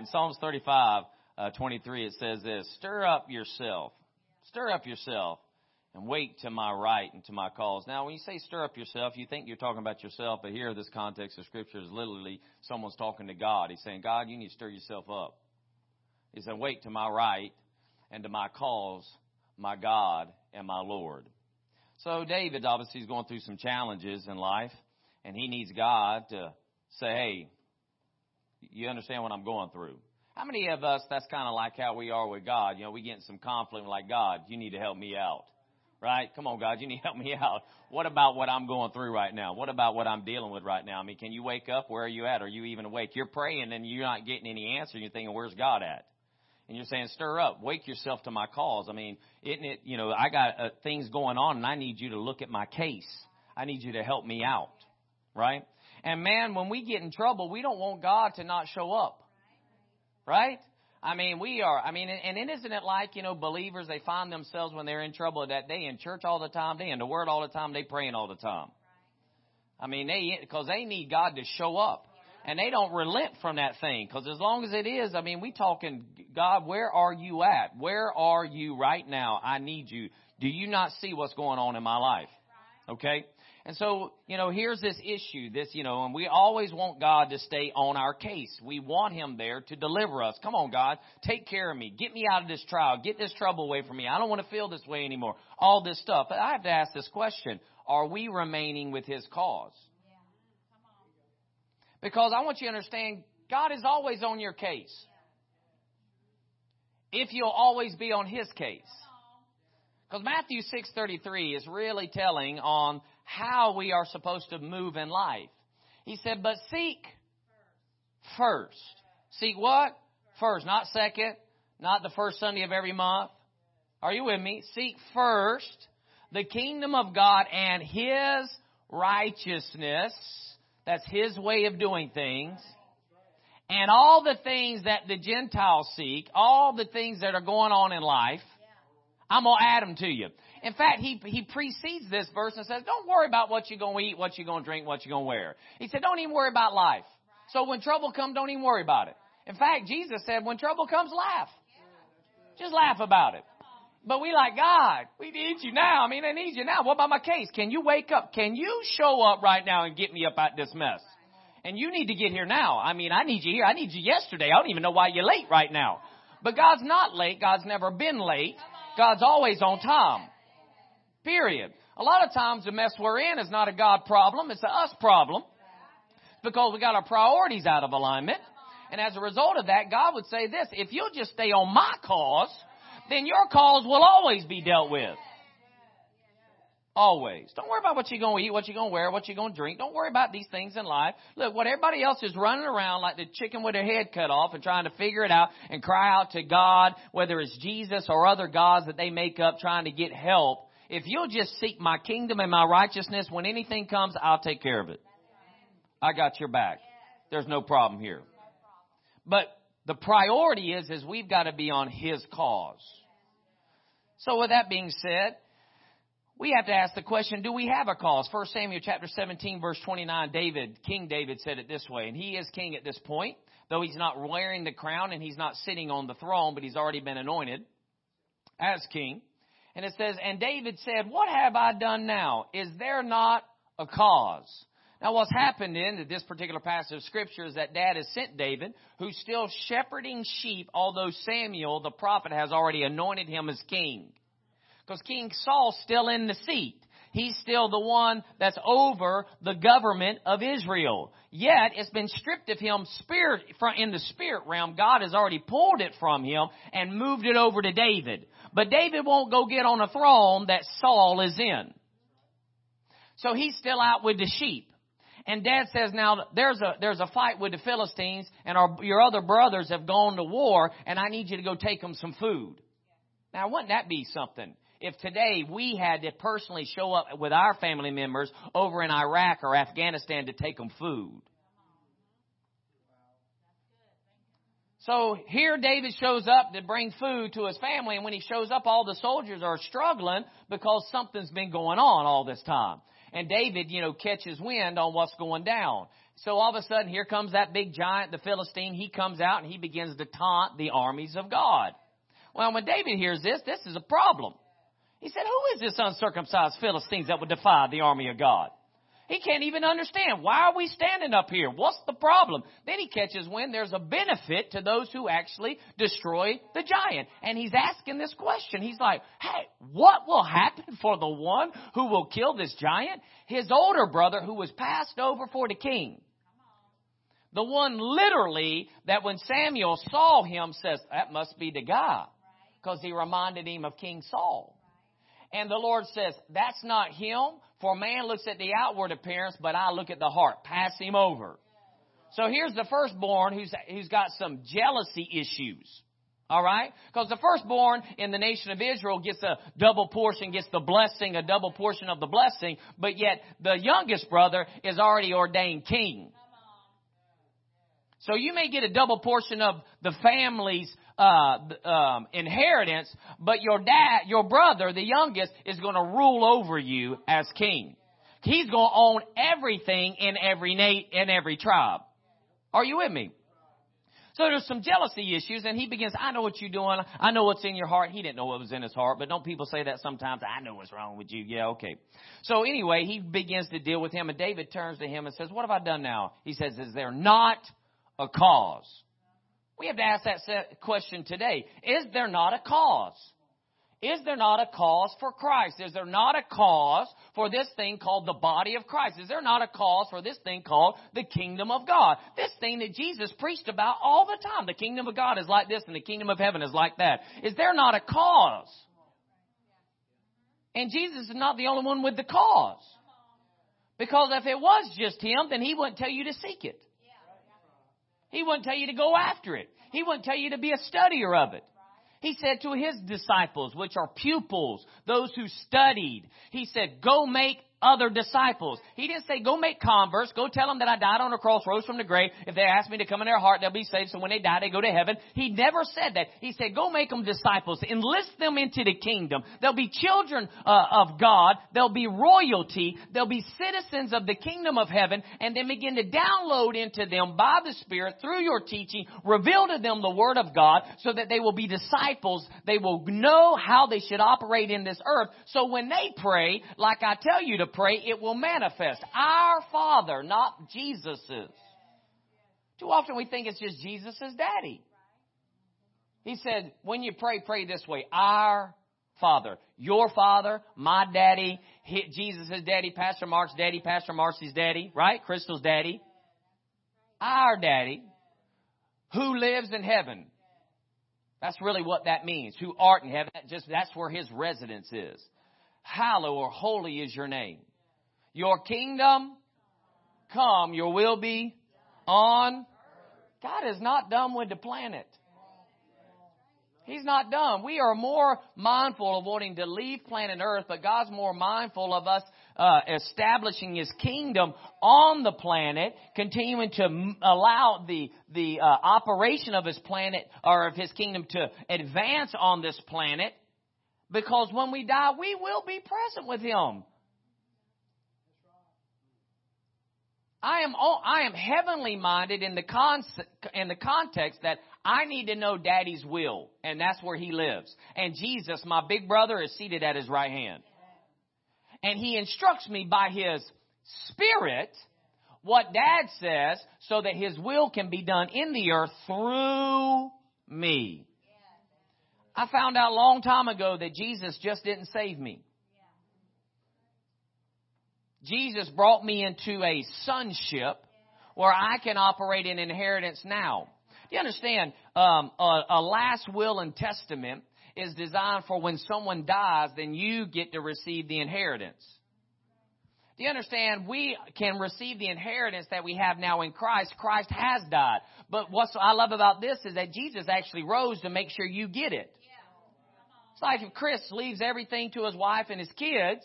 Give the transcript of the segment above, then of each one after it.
In Psalms 35, uh, 23, it says this, stir up yourself, stir up yourself and wait to my right and to my calls. Now, when you say stir up yourself, you think you're talking about yourself, but here, this context of scripture is literally someone's talking to God. He's saying, God, you need to stir yourself up. He said, wait to my right and to my cause, my God and my Lord. So David obviously is going through some challenges in life, and he needs God to say, hey, you understand what I'm going through. How many of us, that's kind of like how we are with God? You know, we get in some conflict, like, God, you need to help me out. Right? Come on, God, you need to help me out. What about what I'm going through right now? What about what I'm dealing with right now? I mean, can you wake up? Where are you at? Are you even awake? You're praying and you're not getting any answer. You're thinking, where's God at? And you're saying, stir up, wake yourself to my cause. I mean, isn't it, you know, I got uh, things going on and I need you to look at my case. I need you to help me out. Right? And man, when we get in trouble, we don't want God to not show up. Right? I mean, we are, I mean, and, and isn't it like, you know, believers, they find themselves when they're in trouble that they in church all the time, they in the Word all the time, they praying all the time. I mean, they, because they need God to show up. And they don't relent from that thing. Because as long as it is, I mean, we talking, God, where are you at? Where are you right now? I need you. Do you not see what's going on in my life? Okay? And so, you know, here's this issue, this, you know, and we always want God to stay on our case. We want Him there to deliver us. Come on, God, take care of me. Get me out of this trial. Get this trouble away from me. I don't want to feel this way anymore. All this stuff. But I have to ask this question. Are we remaining with His cause? Because I want you to understand, God is always on your case. If you'll always be on His case. Because Matthew 6.33 is really telling on how we are supposed to move in life. He said, but seek first. Seek what? First, not second, not the first Sunday of every month. Are you with me? Seek first the kingdom of God and His righteousness. That's His way of doing things. And all the things that the Gentiles seek, all the things that are going on in life, I'm going to add them to you. In fact, he, he precedes this verse and says, don't worry about what you're going to eat, what you're going to drink, what you're going to wear. He said, don't even worry about life. So when trouble comes, don't even worry about it. In fact, Jesus said, when trouble comes, laugh. Just laugh about it. But we like, God, we need you now. I mean, I need you now. What about my case? Can you wake up? Can you show up right now and get me up out this mess? And you need to get here now. I mean, I need you here. I need you yesterday. I don't even know why you're late right now. But God's not late. God's never been late. God's always on time. Period. A lot of times the mess we're in is not a God problem, it's a us problem. Because we got our priorities out of alignment. And as a result of that, God would say this, if you'll just stay on my cause, then your cause will always be dealt with. Always. Don't worry about what you're going to eat, what you're going to wear, what you're going to drink. Don't worry about these things in life. Look, what everybody else is running around like the chicken with their head cut off and trying to figure it out and cry out to God, whether it's Jesus or other gods that they make up trying to get help. If you'll just seek my kingdom and my righteousness, when anything comes, I'll take care of it. I got your back. There's no problem here. But the priority is, is we've got to be on His cause. So with that being said, we have to ask the question, do we have a cause? 1 Samuel chapter 17 verse 29, David, King David said it this way, and he is king at this point, though he's not wearing the crown and he's not sitting on the throne, but he's already been anointed as king. And it says, and David said, what have I done now? Is there not a cause? Now what's happened in this particular passage of scripture is that dad has sent David, who's still shepherding sheep, although Samuel, the prophet, has already anointed him as king. Because King Saul's still in the seat. He's still the one that's over the government of Israel. Yet it's been stripped of him spirit in the spirit realm. God has already pulled it from him and moved it over to David. But David won't go get on a throne that Saul is in. So he's still out with the sheep. And dad says, now there's a, there's a fight with the Philistines and our, your other brothers have gone to war and I need you to go take them some food. Now wouldn't that be something? If today we had to personally show up with our family members over in Iraq or Afghanistan to take them food. So here David shows up to bring food to his family, and when he shows up, all the soldiers are struggling because something's been going on all this time. And David, you know, catches wind on what's going down. So all of a sudden, here comes that big giant, the Philistine. He comes out and he begins to taunt the armies of God. Well, when David hears this, this is a problem. He said, Who is this uncircumcised Philistines that would defy the army of God? He can't even understand. Why are we standing up here? What's the problem? Then he catches wind there's a benefit to those who actually destroy the giant. And he's asking this question. He's like, hey, what will happen for the one who will kill this giant? His older brother who was passed over for the king. The one literally that when Samuel saw him says, that must be the guy. Because he reminded him of King Saul. And the Lord says, that's not him. For man looks at the outward appearance, but I look at the heart. Pass him over. So here's the firstborn who's, who's got some jealousy issues. All right? Because the firstborn in the nation of Israel gets a double portion, gets the blessing, a double portion of the blessing, but yet the youngest brother is already ordained king. So you may get a double portion of the family's uh, um, inheritance, but your dad, your brother, the youngest, is going to rule over you as king. He's going to own everything in every na- in every tribe. Are you with me? So there's some jealousy issues, and he begins, I know what you're doing. I know what's in your heart. He didn't know what was in his heart, but don't people say that sometimes? I know what's wrong with you. Yeah, okay. So anyway, he begins to deal with him, and David turns to him and says, What have I done now? He says, Is there not a cause? We have to ask that question today. Is there not a cause? Is there not a cause for Christ? Is there not a cause for this thing called the body of Christ? Is there not a cause for this thing called the kingdom of God? This thing that Jesus preached about all the time. The kingdom of God is like this and the kingdom of heaven is like that. Is there not a cause? And Jesus is not the only one with the cause. Because if it was just him, then he wouldn't tell you to seek it. He wouldn't tell you to go after it. He wouldn't tell you to be a studier of it. He said to his disciples, which are pupils, those who studied, he said, go make other disciples. He didn't say, go make converts, go tell them that I died on a cross, rose from the grave. If they ask me to come in their heart, they'll be saved. So when they die, they go to heaven. He never said that. He said, go make them disciples, enlist them into the kingdom. They'll be children uh, of God. They'll be royalty. They'll be citizens of the kingdom of heaven and then begin to download into them by the Spirit through your teaching, reveal to them the Word of God so that they will be disciples. They will know how they should operate in this earth. So when they pray, like I tell you to pray, it will manifest. Our Father, not Jesus's. Too often we think it's just Jesus's daddy. He said, when you pray, pray this way. Our Father. Your Father, my daddy, Jesus' daddy, Pastor Mark's daddy, Pastor Marcy's daddy, right? Crystal's daddy. Our daddy, who lives in heaven. That's really what that means. Who art in heaven. That just, that's where his residence is. Hallowed or holy is your name. Your kingdom come, your will be on. God is not done with the planet. He's not done. We are more mindful of wanting to leave planet Earth, but God's more mindful of us uh, establishing His kingdom on the planet, continuing to allow the the uh, operation of His planet or of His kingdom to advance on this planet. Because when we die, we will be present with Him. I am I am heavenly minded in the con- in the context that I need to know Daddy's will, and that's where He lives. And Jesus, my big brother, is seated at His right hand, and He instructs me by His Spirit what Dad says, so that His will can be done in the earth through me. I found out a long time ago that Jesus just didn't save me. Jesus brought me into a sonship where I can operate in inheritance now. Do you understand? Um, a, a last will and testament is designed for when someone dies, then you get to receive the inheritance. Do you understand? We can receive the inheritance that we have now in Christ. Christ has died. But what I love about this is that Jesus actually rose to make sure you get it. It's like if Chris leaves everything to his wife and his kids,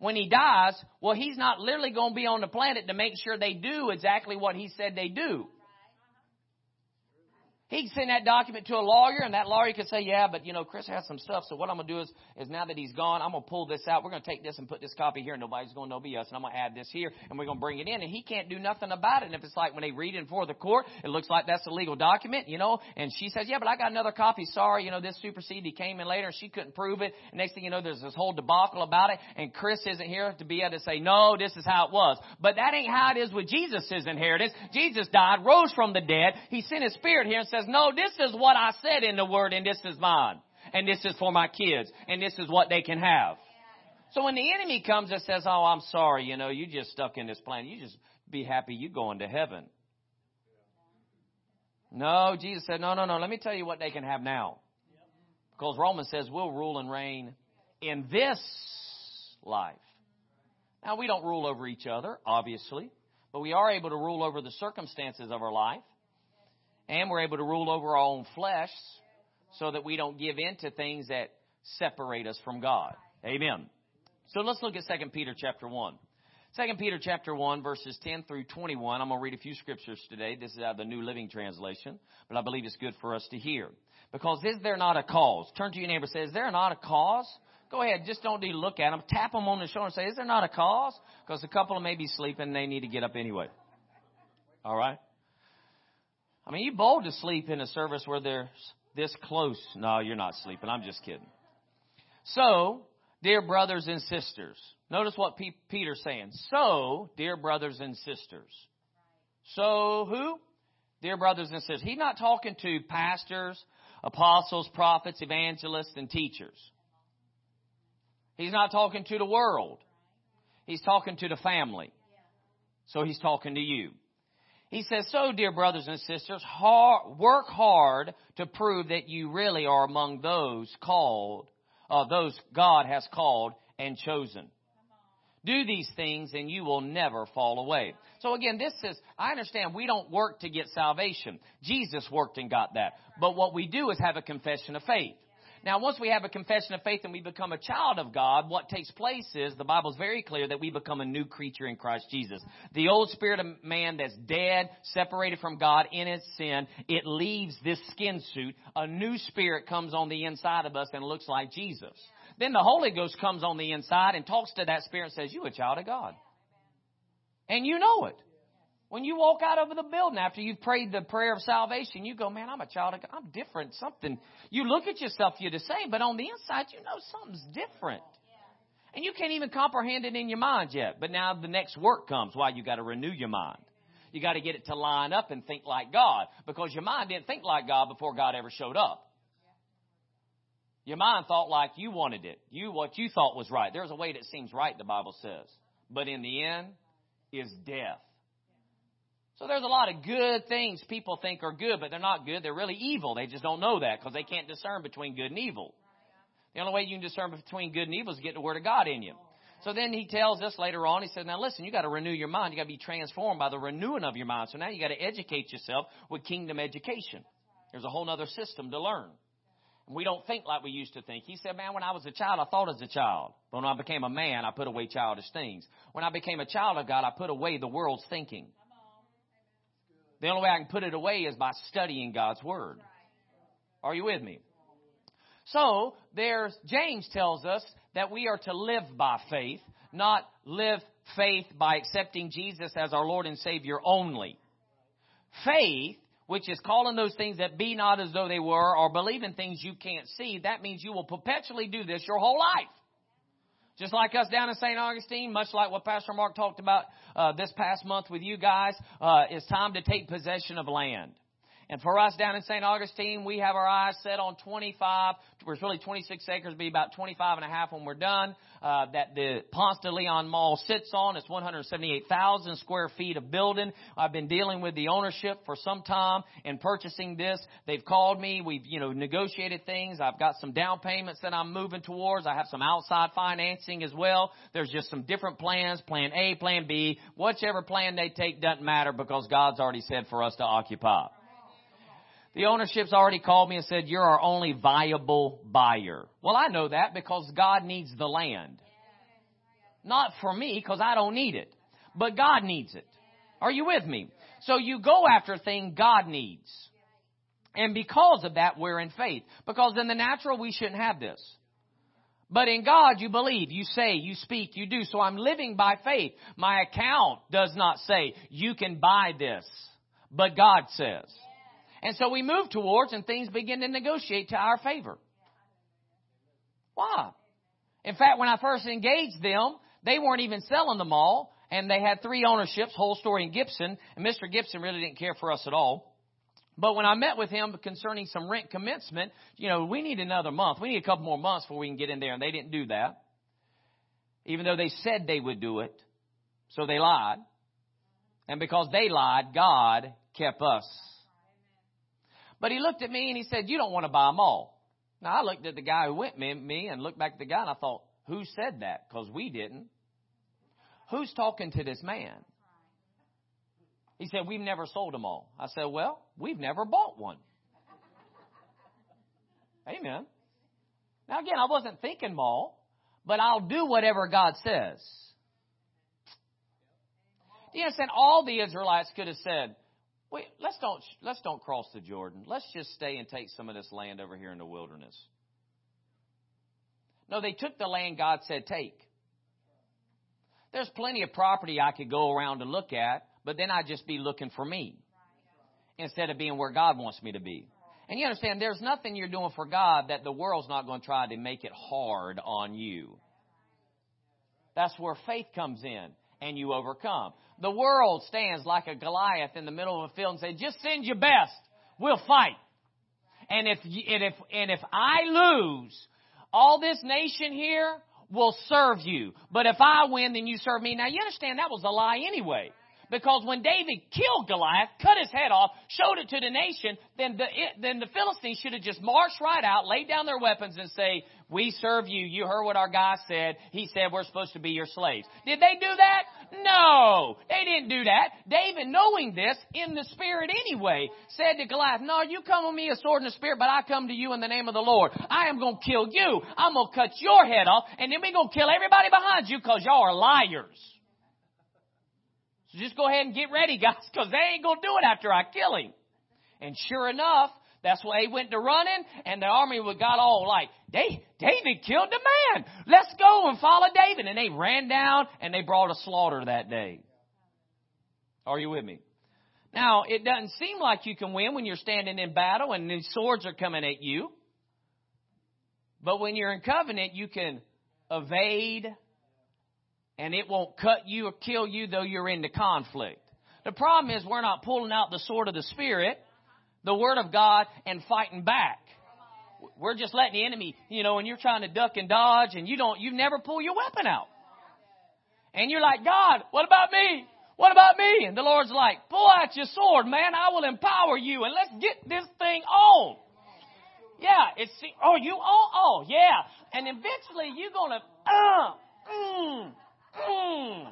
when he dies, well, he's not literally going to be on the planet to make sure they do exactly what he said they do. He can send that document to a lawyer, and that lawyer could say, "Yeah, but you know, Chris has some stuff. So what I'm gonna do is, is now that he's gone, I'm gonna pull this out. We're gonna take this and put this copy here, and nobody's gonna know be us. And I'm gonna add this here, and we're gonna bring it in. And he can't do nothing about it. And if it's like when they read it before the court, it looks like that's a legal document, you know. And she says, "Yeah, but I got another copy. Sorry, you know, this superseded. He came in later, and she couldn't prove it. And next thing you know, there's this whole debacle about it. And Chris isn't here to be able to say, no, this is how it was. But that ain't how it is with Jesus' inheritance. Jesus died, rose from the dead. He sent His Spirit here and says, no, this is what I said in the Word, and this is mine. And this is for my kids, and this is what they can have. So when the enemy comes and says, oh, I'm sorry, you know, you just stuck in this plan. You just be happy you going to heaven. No, Jesus said, no, no, no. Let me tell you what they can have now. Because Romans says we'll rule and reign in this life. Now, we don't rule over each other, obviously, but we are able to rule over the circumstances of our life and we're able to rule over our own flesh so that we don't give in to things that separate us from God. Amen. So let's look at 2 Peter chapter 1. 2 Peter chapter 1 verses 10 through 21. I'm going to read a few scriptures today. This is out of the New Living Translation, but I believe it's good for us to hear. Because is there not a cause? Turn to your neighbor and say, is there not a cause? Go ahead, just don't need to look at them. Tap them on the shoulder and say, is there not a cause? Because a couple of may be sleeping and they need to get up anyway. All right? I mean, you bold to sleep in a service where there's this close. No, you're not sleeping. I'm just kidding. So, dear brothers and sisters, notice what P- Peter's saying. So, dear brothers and sisters. So, who? Dear brothers and sisters. He's not talking to pastors, apostles, prophets, evangelists, and teachers. He's not talking to the world. He's talking to the family. So he's talking to you. He says, so dear brothers and sisters, hard, work hard to prove that you really are among those called, uh, those God has called and chosen. Do these things and you will never fall away. So again, this is, I understand we don't work to get salvation. Jesus worked and got that. But what we do is have a confession of faith. Now, once we have a confession of faith and we become a child of God, what takes place is the Bible is very clear that we become a new creature in Christ Jesus. The old spirit of man that's dead, separated from God in its sin, it leaves this skin suit. A new spirit comes on the inside of us and looks like Jesus. Then the Holy Ghost comes on the inside and talks to that spirit and says, You a child of God. And you know it. When you walk out of the building after you've prayed the prayer of salvation, you go, man, I'm a child of God. I'm different. Something. You look at yourself, you're the same, but on the inside, you know something's different. And you can't even comprehend it in your mind yet. But now the next work comes. Why? You got to renew your mind. You got to get it to line up and think like God. Because your mind didn't think like God before God ever showed up. Your mind thought like you wanted it. You, what you thought was right. There's a way that seems right, the Bible says. But in the end, is death. So there's a lot of good things people think are good, but they're not good. They're really evil. They just don't know that because they can't discern between good and evil. The only way you can discern between good and evil is get the Word of God in you. So then he tells us later on, he says, now listen, you got to renew your mind. You got to be transformed by the renewing of your mind. So now you got to educate yourself with kingdom education. There's a whole other system to learn. We don't think like we used to think. He said, man, when I was a child, I thought as a child. But when I became a man, I put away childish things. When I became a child of God, I put away the world's thinking. The only way I can put it away is by studying God's Word. Are you with me? So, there's, James tells us that we are to live by faith, not live faith by accepting Jesus as our Lord and Savior only. Faith, which is calling those things that be not as though they were, or believing things you can't see, that means you will perpetually do this your whole life. Just like us down in St. Augustine, much like what Pastor Mark talked about uh, this past month with you guys, uh, it's time to take possession of land. And for us down in St. Augustine, we have our eyes set on 25, it's really 26 acres, be about 25 and a half when we're done, uh, that the Ponce de Leon Mall sits on. It's 178,000 square feet of building. I've been dealing with the ownership for some time in purchasing this. They've called me. We've, you know, negotiated things. I've got some down payments that I'm moving towards. I have some outside financing as well. There's just some different plans, plan A, plan B. Whichever plan they take doesn't matter because God's already said for us to occupy. The ownership's already called me and said, you're our only viable buyer. Well, I know that because God needs the land. Not for me because I don't need it, but God needs it. Are you with me? So you go after a thing God needs. And because of that, we're in faith. Because in the natural, we shouldn't have this. But in God, you believe, you say, you speak, you do. So I'm living by faith. My account does not say, you can buy this. But God says. And so we move towards and things begin to negotiate to our favor. Why? In fact, when I first engaged them, they weren't even selling the mall and they had three ownerships, Whole Story and Gibson, and Mr. Gibson really didn't care for us at all. But when I met with him concerning some rent commencement, you know, we need another month. We need a couple more months before we can get in there. And they didn't do that. Even though they said they would do it. So they lied. And because they lied, God kept us. But he looked at me and he said, you don't want to buy the mall. Now I looked at the guy who went me, and looked back at the guy and I thought, who said that? Because we didn't. Who's talking to this man? He said, We've never sold the mall. I said, Well, we've never bought one. Amen. Now, again, I wasn't thinking mall, but I'll do whatever God says. Do you understand? All the Israelites could have said, Wait, let's don't, let's don't cross the Jordan. Let's just stay and take some of this land over here in the wilderness. No, they took the land God said take. There's plenty of property I could go around to look at, but then I'd just be looking for me instead of being where God wants me to be. And you understand, there's nothing you're doing for God that the world's not going to try to make it hard on you. That's where faith comes in and you overcome. The world stands like a Goliath in the middle of a field and says, just send your best. We'll fight. And if, and if, and if I lose, all this nation here will serve you. But if I win, then you serve me. Now you understand that was a lie anyway. Because when David killed Goliath, cut his head off, showed it to the nation, then the, it, then the Philistines should have just marched right out, laid down their weapons and say, we serve you. You heard what our guy said. He said we're supposed to be your slaves. Did they do that? No, they didn't do that. David, knowing this in the spirit anyway, said to Goliath, no, you come with me a sword and a spear, but I come to you in the name of the Lord. I am going to kill you. I'm going to cut your head off, and then we're going to kill everybody behind you because y'all are liars. Just go ahead and get ready, guys, because they ain't going to do it after I kill him. And sure enough, that's why they went to running, and the army got all like, David killed the man. Let's go and follow David. And they ran down and they brought a slaughter that day. Are you with me? Now, it doesn't seem like you can win when you're standing in battle and these swords are coming at you. But when you're in covenant, you can evade and it won't cut you or kill you though you're in the conflict. The problem is we're not pulling out the sword of the Spirit, the Word of God, and fighting back. We're just letting the enemy, you know, and you're trying to duck and dodge and you don't, you never pull your weapon out. And you're like, God, what about me? What about me? And the Lord's like, pull out your sword, man. I will empower you and let's get this thing on. Yeah, it's, oh, you, oh, oh, yeah. And eventually you're gonna, uh, mm, Mm.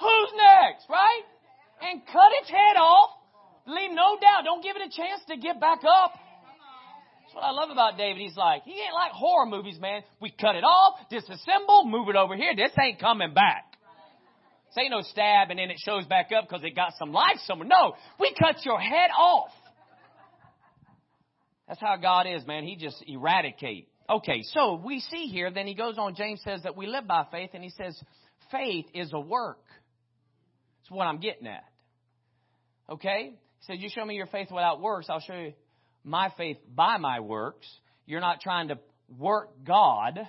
Who's next, right? And cut its head off. Leave no doubt. Don't give it a chance to get back up. That's what I love about David. He's like, he ain't like horror movies, man. We cut it off, disassemble, move it over here. This ain't coming back. This ain't no stab and then it shows back up because it got some life somewhere. No, we cut your head off. That's how God is, man. He just eradicate Okay, so we see here, then he goes on, James says that we live by faith, and he says faith is a work. That's what I'm getting at. Okay? He says, You show me your faith without works, I'll show you my faith by my works. You're not trying to work God,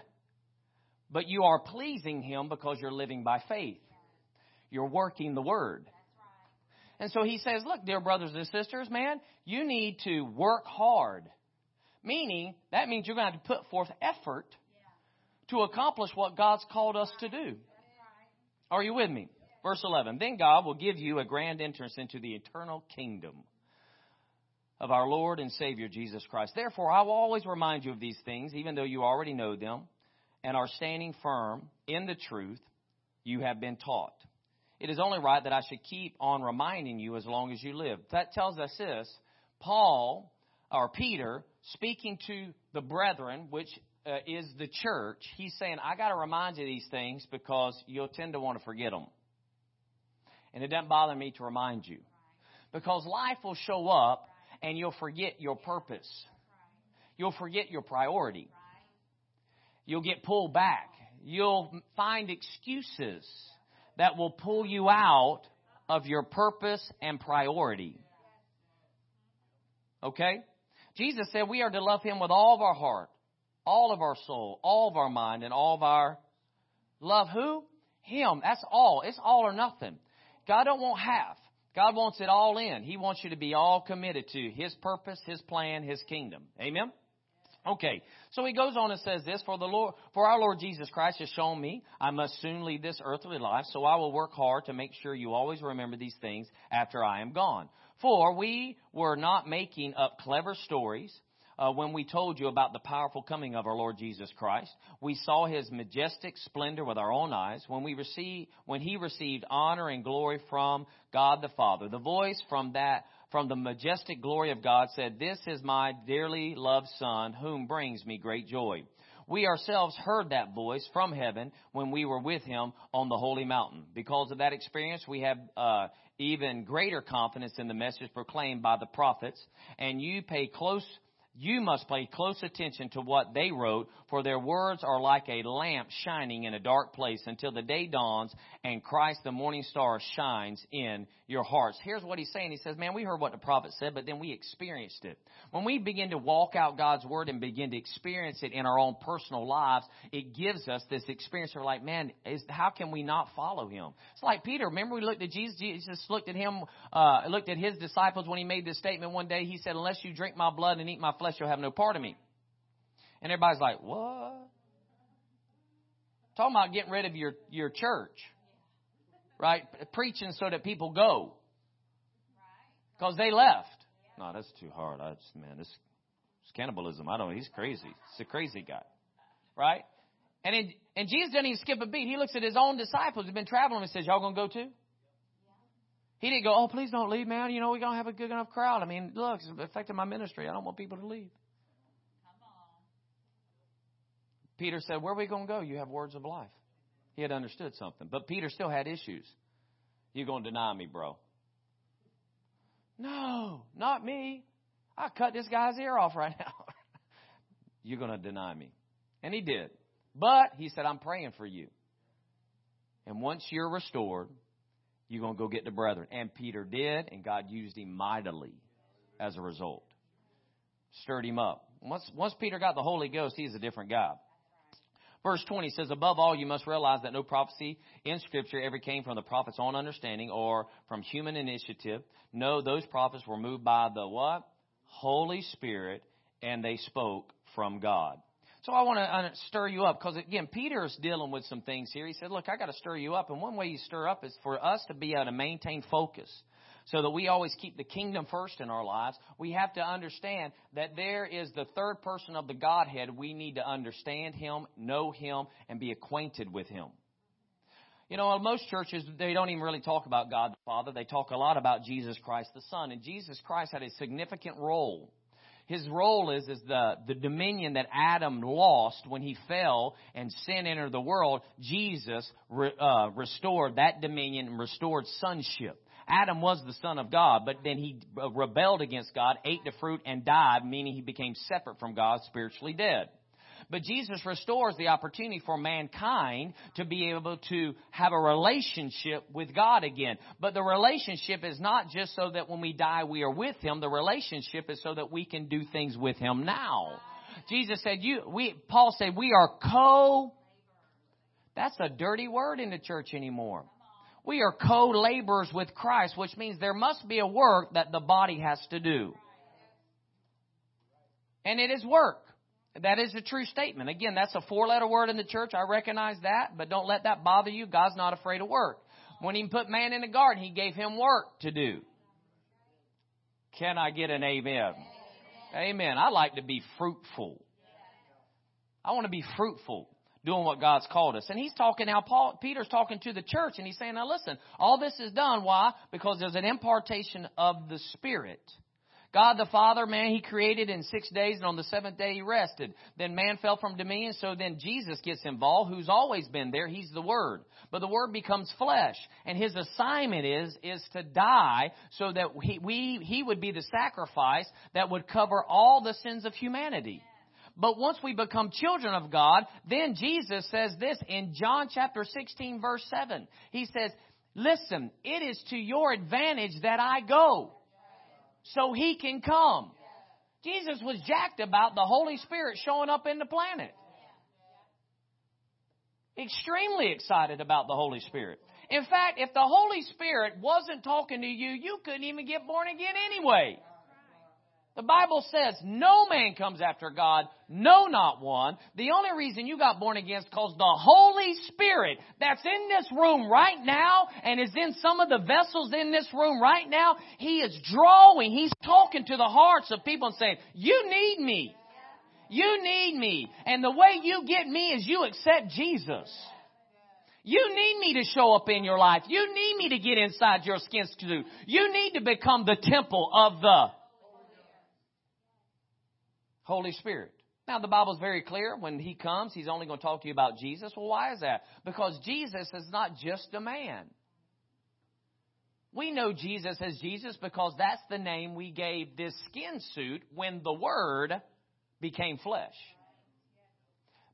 but you are pleasing Him because you're living by faith. You're working the Word. And so he says, Look, dear brothers and sisters, man, you need to work hard Meaning, that means you're going to have to put forth effort to accomplish what God's called us to do. Are you with me? Verse 11. Then God will give you a grand entrance into the eternal kingdom of our Lord and Savior Jesus Christ. Therefore, I will always remind you of these things, even though you already know them and are standing firm in the truth you have been taught. It is only right that I should keep on reminding you as long as you live. That tells us this. Paul, or Peter, speaking to the brethren, which uh, is the church, he's saying, I got to remind you these things because you'll tend to want to forget them. And it doesn't bother me to remind you. Because life will show up and you'll forget your purpose. You'll forget your priority. You'll get pulled back. You'll find excuses that will pull you out of your purpose and priority. Okay? Jesus said we are to love Him with all of our heart, all of our soul, all of our mind, and all of our love. Who? Him. That's all. It's all or nothing. God don't want half. God wants it all in. He wants you to be all committed to His purpose, His plan, His kingdom. Amen? Okay, so he goes on and says this, for the Lord, for our Lord Jesus Christ has shown me I must soon leave this earthly life, so I will work hard to make sure you always remember these things after I am gone. For we were not making up clever stories uh, when we told you about the powerful coming of our Lord Jesus Christ. We saw his majestic splendor with our own eyes when we received, when he received honor and glory from God the Father. The voice from that from the majestic glory of God said, This is my dearly loved Son, whom brings me great joy. We ourselves heard that voice from heaven when we were with him on the holy mountain. Because of that experience, we have uh, even greater confidence in the message proclaimed by the prophets, and you pay close you must pay close attention to what they wrote, for their words are like a lamp shining in a dark place until the day dawns and Christ the morning star shines in your hearts. Here's what he's saying. He says, man, we heard what the prophet said, but then we experienced it. When we begin to walk out God's word and begin to experience it in our own personal lives, it gives us this experience. We're like, man, is, how can we not follow him? It's like Peter. Remember we looked at Jesus, Jesus looked at him, uh, looked at his disciples when he made this statement one day. He said, unless you drink my blood and eat my flesh, you'll have no part of me. And everybody's like, what? Talking about getting rid of your, your church right? Preaching so that people go. Because they left. No, that's too hard. I just, man, this, this cannibalism. I don't. He's crazy. He's a crazy guy. Right? And it, and Jesus doesn't even skip a beat. He looks at his own disciples who've been traveling and says, Y'all gonna go too? He didn't go, Oh, please don't leave, man. You know, we're gonna have a good enough crowd. I mean, look, it's affecting my ministry. I don't want people to leave. Peter said, Where are we gonna go? You have words of life. He had understood something. But Peter still had issues. You're going to deny me, bro. No, not me. I cut this guy's ear off right now. You're going to deny me. And he did. But he said, I'm praying for you. And once you're restored, you're going to go get the brethren. And Peter did, and God used him mightily as a result. Stirred him up. Once, once Peter got the Holy Ghost, he's a different guy. Verse 20 says, Above all, you must realize that no prophecy in Scripture ever came from the prophet's own understanding or from human initiative. No, those prophets were moved by the what? Holy Spirit, and they spoke from God. So I want to stir you up because again, Peter is dealing with some things here. He said, look, I got to stir you up. And one way you stir up is for us to be able to maintain focus so that we always keep the kingdom first in our lives, we have to understand that there is the third person of the Godhead. We need to understand Him, know Him, and be acquainted with Him. You know, most churches, they don't even really talk about God the Father. They talk a lot about Jesus Christ the Son. And Jesus Christ had a significant role. His role is, is the, the dominion that Adam lost when he fell and sin entered the world. Jesus re, uh, restored that dominion and restored sonship. Adam was the son of God, but then he uh, rebelled against God, ate the fruit, and died, meaning he became separate from God, spiritually dead. But Jesus restores the opportunity for mankind to be able to have a relationship with God again. But the relationship is not just so that when we die we are with Him. The relationship is so that we can do things with Him now. Jesus said, you, we, Paul said, we are co, that's a dirty word in the church anymore. We are co-laborers with Christ, which means there must be a work that the body has to do. And it is work. That is a true statement. Again, that's a four letter word in the church. I recognize that, but don't let that bother you. God's not afraid of work. When he put man in the garden, he gave him work to do. Can I get an amen? Amen. I like to be fruitful. I want to be fruitful doing what God's called us. And he's talking now, Paul, Peter's talking to the church and he's saying, now listen, all this is done. Why? Because there's an impartation of the Spirit. God the Father, man, He created in six days and on the seventh day He rested. Then man fell from dominion, so then Jesus gets involved, who's always been there. He's the Word. But the Word becomes flesh. And His assignment is, is to die so that he, we, He would be the sacrifice that would cover all the sins of humanity. But once we become children of God, then Jesus says this in John chapter 16 verse 7. He says, listen, it is to your advantage that I go so he can come. Jesus was jacked about the Holy Spirit showing up in the planet. Extremely excited about the Holy Spirit. In fact, if the Holy Spirit wasn't talking to you, you couldn't even get born again anyway. The Bible says no man comes after God, no not one. The only reason you got born again is because the Holy Spirit that's in this room right now and is in some of the vessels in this room right now, He is drawing, He's talking to the hearts of people and saying, you need me. You need me. And the way you get me is you accept Jesus. You need me to show up in your life. You need me to get inside your skin suit. You need to become the temple of the Holy Spirit. Now, the Bible is very clear. When He comes, He's only going to talk to you about Jesus. Well, why is that? Because Jesus is not just a man. We know Jesus as Jesus because that's the name we gave this skin suit when the Word became flesh.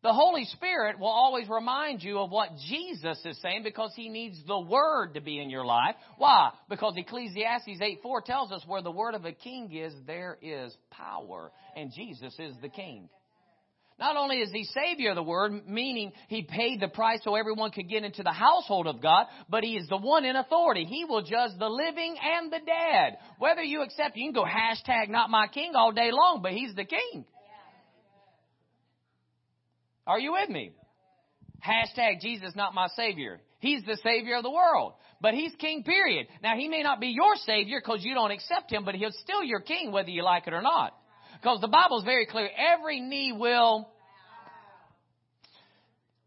The Holy Spirit will always remind you of what Jesus is saying because He needs the Word to be in your life. Why? Because Ecclesiastes 8:4 tells us where the Word of a king is, there is power. And Jesus is the King. Not only is He Savior of the Word, meaning He paid the price so everyone could get into the household of God, but He is the one in authority. He will judge the living and the dead. Whether you accept, you can go hashtag not my king all day long, but He's the King. Are you with me? Hashtag Jesus not my Savior. He's the Savior of the world. But He's King, period. Now, He may not be your Savior because you don't accept Him, but He's still your King whether you like it or not. Because the Bible is very clear. Every knee will.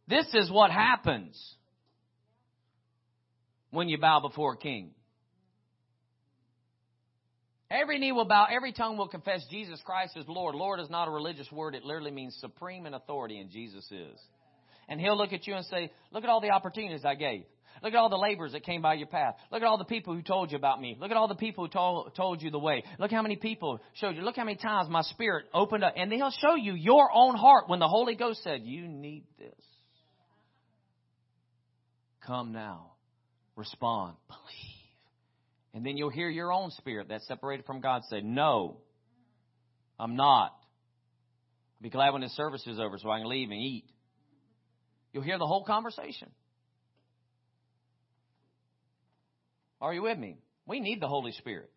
This is what happens when you bow before a king. Every knee will bow, every tongue will confess Jesus Christ is Lord. Lord is not a religious word, it literally means supreme in authority, and Jesus is. And he'll look at you and say, Look at all the opportunities I gave. Look at all the laborers that came by your path. Look at all the people who told you about me. Look at all the people who told, told you the way. Look how many people showed you. Look how many times my spirit opened up. And then he'll show you your own heart when the Holy Ghost said, You need this. Come now. Respond. Believe. And then you'll hear your own spirit that's separated from God say, No, I'm not. Be glad when the service is over so I can leave and eat. You'll hear the whole conversation. Are you with me? We need the Holy Spirit.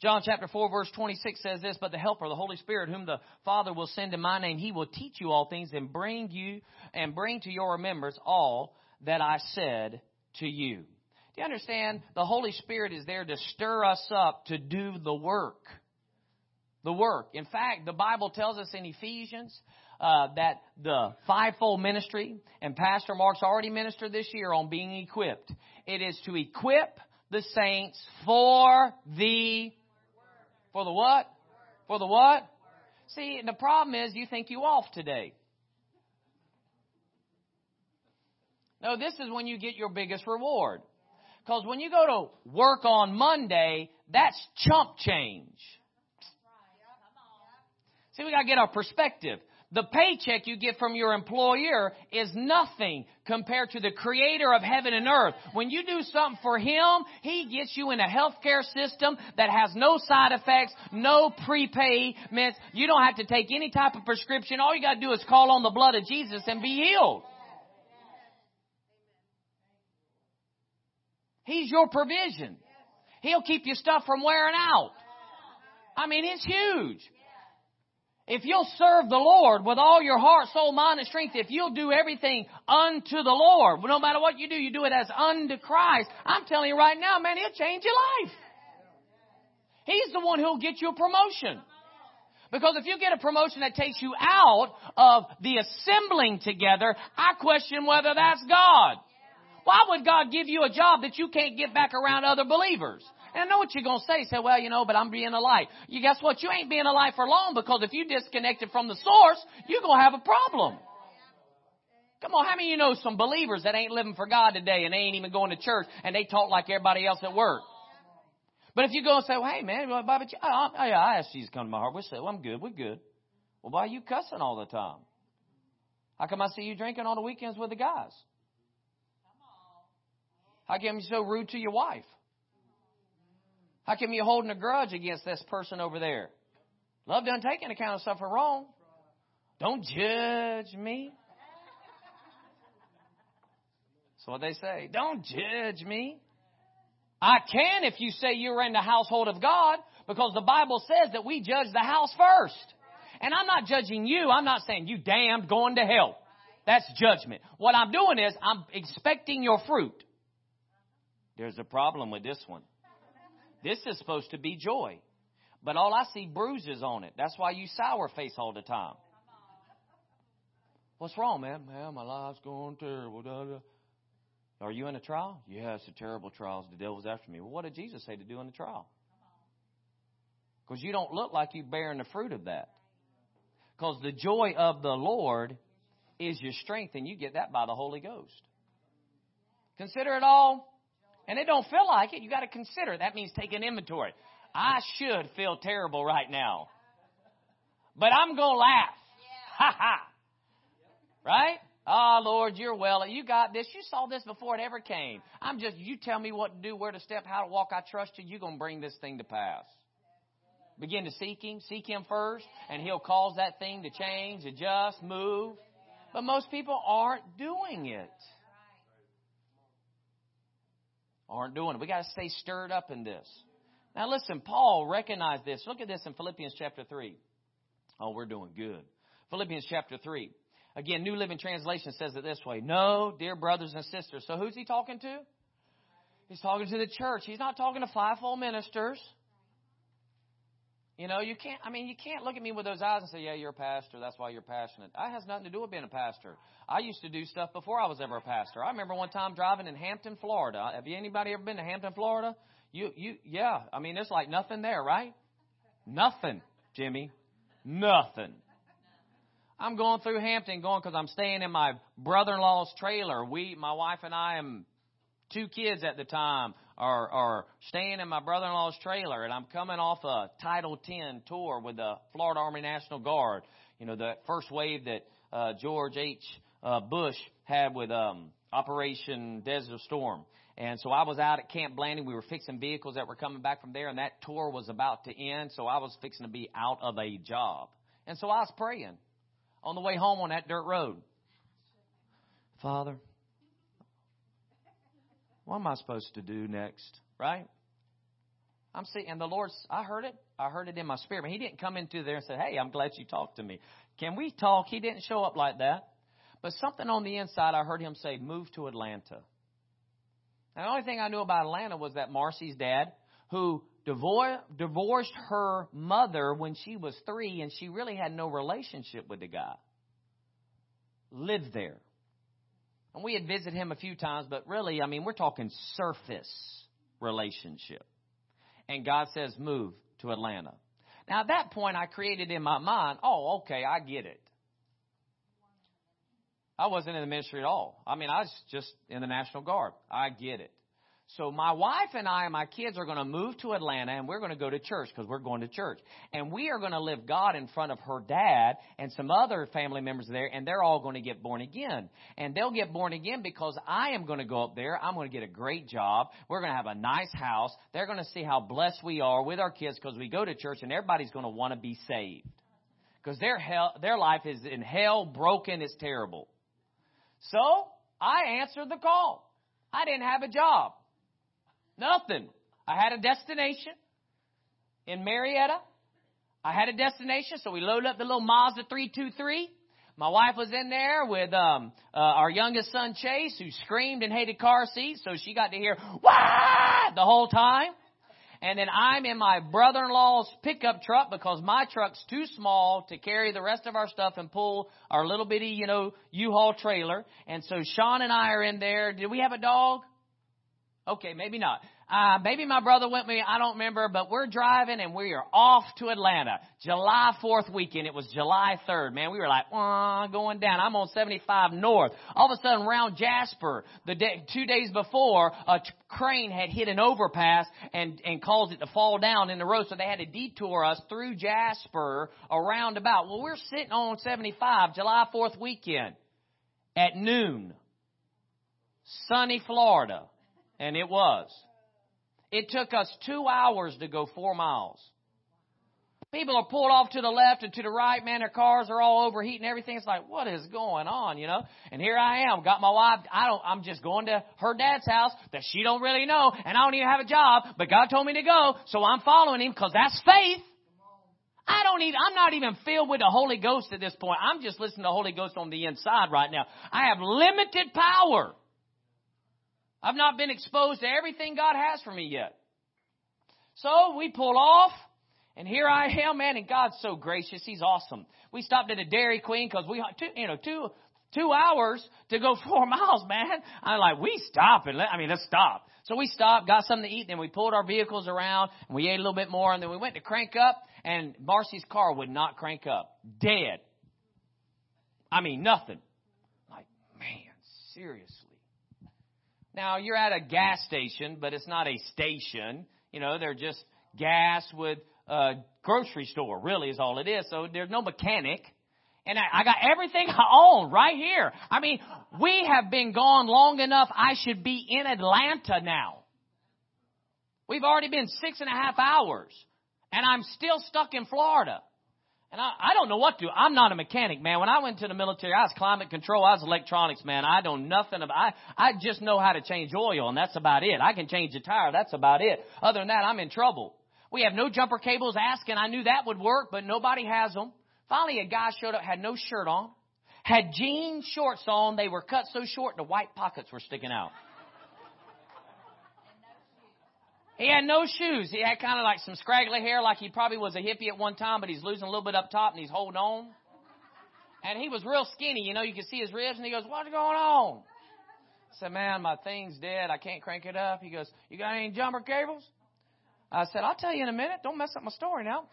John chapter 4 verse 26 says this, but the helper, the Holy Spirit, whom the Father will send in my name, he will teach you all things and bring you and bring to your remembrance all that I said to you. You understand? The Holy Spirit is there to stir us up to do the work. The work. In fact, the Bible tells us in Ephesians uh, that the fivefold ministry, and Pastor Mark's already ministered this year on being equipped. It is to equip the saints for the for the what? For the what? See, the problem is you think you off today. No, this is when you get your biggest reward. Because when you go to work on Monday, that's chump change. See, we got to get our perspective. The paycheck you get from your employer is nothing compared to the creator of heaven and earth. When you do something for him, he gets you in a healthcare system that has no side effects, no prepayments. You don't have to take any type of prescription. All you got to do is call on the blood of Jesus and be healed. He's your provision. He'll keep your stuff from wearing out. I mean, it's huge. If you'll serve the Lord with all your heart, soul, mind, and strength, if you'll do everything unto the Lord, no matter what you do, you do it as unto Christ. I'm telling you right now, man, He'll change your life. He's the one who'll get you a promotion. Because if you get a promotion that takes you out of the assembling together, I question whether that's God. Why would God give you a job that you can't get back around other believers? And I know what you're going to say. Say, well, you know, but I'm being a light. You guess what? You ain't being a light for long because if you disconnected from the source, you're going to have a problem. Come on, how many of you know some believers that ain't living for God today and they ain't even going to church and they talk like everybody else at work? But if you go and say, well, hey man, Bobby, I, I, I asked Jesus to come to my heart. We say, well, I'm good. We're good. Well, why are you cussing all the time? How come I see you drinking on the weekends with the guys? How come you're so rude to your wife? How come you're holding a grudge against this person over there? Love doesn't account of something wrong. Don't judge me. That's what they say. Don't judge me. I can if you say you're in the household of God because the Bible says that we judge the house first. And I'm not judging you. I'm not saying you damned going to hell. That's judgment. What I'm doing is I'm expecting your fruit. There's a problem with this one. This is supposed to be joy. But all I see bruises on it. That's why you sour face all the time. What's wrong, man? Man, my life's going terrible. Da, da. Are you in a trial? Yeah, it's a terrible trial. The devil's after me. Well, what did Jesus say to do in the trial? Because you don't look like you're bearing the fruit of that. Because the joy of the Lord is your strength, and you get that by the Holy Ghost. Consider it all. And it don't feel like it. You got to consider. That means take an inventory. I should feel terrible right now. But I'm going to laugh. Ha ha. Right? Oh, Lord, you're well. You got this. You saw this before it ever came. I'm just, you tell me what to do, where to step, how to walk. I trust you. You're going to bring this thing to pass. Begin to seek Him. Seek Him first, and He'll cause that thing to change, adjust, move. But most people aren't doing it. Aren't doing it. We got to stay stirred up in this. Now listen, Paul recognized this. Look at this in Philippians chapter 3. Oh, we're doing good. Philippians chapter 3. Again, New Living Translation says it this way. No, dear brothers and sisters. So who's he talking to? He's talking to the church. He's not talking to fivefold ministers. You know, you can't, I mean, you can't look at me with those eyes and say, yeah, you're a pastor. That's why you're passionate. That has nothing to do with being a pastor. I used to do stuff before I was ever a pastor. I remember one time driving in Hampton, Florida. Uh, have you anybody ever been to Hampton, Florida? You, you, yeah. I mean, it's like nothing there, right? Nothing, Jimmy. Nothing. I'm going through Hampton, going because I'm staying in my brother-in-law's trailer. We, my wife and I, am two kids at the time, are are staying in my brother-in-law's trailer, and I'm coming off a Title Ten tour with the Florida Army National Guard. You know, the first wave that uh, George H. Uh, Bush had with um, Operation Desert Storm. And so I was out at Camp Blanding. We were fixing vehicles that were coming back from there, and that tour was about to end. So I was fixing to be out of a job. And so I was praying on the way home on that dirt road. Father, what am I supposed to do next? Right? I'm seeing, and the Lord's, I heard it. I heard it in my spirit. But He didn't come into there and say, Hey, I'm glad you talked to me. Can we talk? He didn't show up like that. But something on the inside, I heard Him say, Move to Atlanta. And the only thing I knew about Atlanta was that Marcy's dad, who divorced her mother when she was three, and she really had no relationship with the guy. Lived there. And we had visited him a few times, but really, I mean, we're talking surface relationship. And God says, move to Atlanta. Now, at that point, I created in my mind, oh, okay, I get it. I wasn't in the ministry at all. I mean, I was just in the National Guard. I get it. So my wife and I and my kids are going to move to Atlanta and we're going to go to church because we're going to church. And we are going to live God in front of her dad and some other family members there and they're all going to get born again. And they'll get born again because I am going to go up there. I'm going to get a great job. We're going to have a nice house. They're going to see how blessed we are with our kids because we go to church and everybody's going to want to be saved. Because their hell, their life is in hell, broken, it's terrible. So I answered the call. I didn't have a job. Nothing. I had a destination in Marietta. I had a destination, so we loaded up the little Mazda 323. My wife was in there with um, uh, our youngest son Chase, who screamed and hated car seats, so she got to hear "Wah!" the whole time. And then I'm in my brother-in-law's pickup truck because my truck's too small to carry the rest of our stuff and pull our little bitty, you know, U-Haul trailer. And so Sean and I are in there. Did we have a dog? Okay, maybe not. uh, maybe my brother went with me. I don't remember, but we're driving and we are off to Atlanta. July 4th weekend. It was July 3rd. Man, we were like, uh, going down. I'm on 75 north. All of a sudden around Jasper, the day, two days before, a t- crane had hit an overpass and, and caused it to fall down in the road. So they had to detour us through Jasper around about. Well, we're sitting on 75 July 4th weekend at noon. Sunny Florida. And it was. It took us two hours to go four miles. People are pulled off to the left and to the right, man, their cars are all overheating everything. It's like, what is going on, you know? And here I am, got my wife, I don't, I'm just going to her dad's house that she don't really know, and I don't even have a job, but God told me to go, so I'm following him because that's faith. I don't even, I'm not even filled with the Holy Ghost at this point. I'm just listening to the Holy Ghost on the inside right now. I have limited power. I've not been exposed to everything God has for me yet. So we pull off, and here I am, man, and God's so gracious. He's awesome. We stopped at a Dairy Queen because we, two, you know, two, two hours to go four miles, man. I'm like, we stop and let, I mean, let's stop. So we stopped, got something to eat, then we pulled our vehicles around, and we ate a little bit more, and then we went to crank up, and Marcy's car would not crank up. Dead. I mean, nothing. Like, man, seriously. Now, you're at a gas station, but it's not a station. You know, they're just gas with a grocery store, really, is all it is. So there's no mechanic. And I, I got everything I own right here. I mean, we have been gone long enough. I should be in Atlanta now. We've already been six and a half hours, and I'm still stuck in Florida. And I, I don't know what to. I'm not a mechanic, man. When I went to the military, I was climate control. I was electronics, man. I know nothing about, I, I just know how to change oil and that's about it. I can change a tire. That's about it. Other than that, I'm in trouble. We have no jumper cables asking. I knew that would work, but nobody has them. Finally, a guy showed up, had no shirt on, had jean shorts on. They were cut so short the white pockets were sticking out. He had no shoes. He had kind of like some scraggly hair, like he probably was a hippie at one time, but he's losing a little bit up top and he's holding on. And he was real skinny, you know, you could see his ribs, and he goes, What's going on? I said, Man, my thing's dead. I can't crank it up. He goes, You got any jumper cables? I said, I'll tell you in a minute. Don't mess up my story now.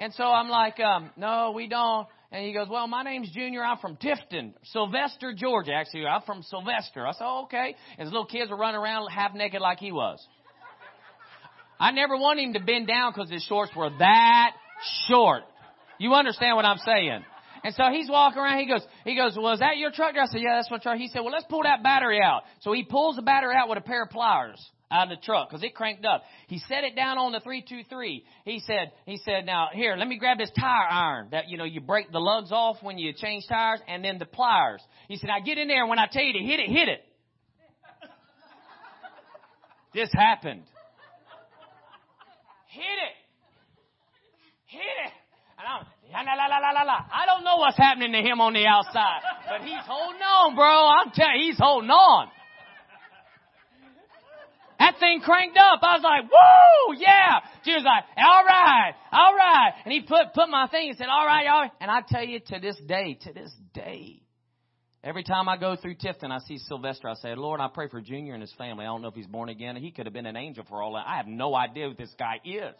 And so I'm like, um, No, we don't. And he goes, Well, my name's Junior. I'm from Tifton, Sylvester, Georgia. Actually, I'm from Sylvester. I said, oh, Okay. And his little kids were running around half naked like he was. I never wanted him to bend down because his shorts were that short. You understand what I'm saying? And so he's walking around. He goes, he goes, well, is that your truck? I said, yeah, that's my truck. He said, well, let's pull that battery out. So he pulls the battery out with a pair of pliers out of the truck because it cranked up. He set it down on the 323. He said, he said, now here, let me grab this tire iron that, you know, you break the lugs off when you change tires and then the pliers. He said, now get in there and when I tell you to hit it, hit it. this happened. Hit it. Hit it. And I'm, la, la, la, la, la, la. I don't know what's happening to him on the outside, but he's holding on, bro. I'm telling he's holding on. That thing cranked up. I was like, woo, yeah. She was like, all right, all right. And he put, put my thing and said, all right, y'all. And I tell you, to this day, to this day, every time I go through Tifton, I see Sylvester. I say, Lord, I pray for Junior and his family. I don't know if he's born again. He could have been an angel for all that. I have no idea who this guy is.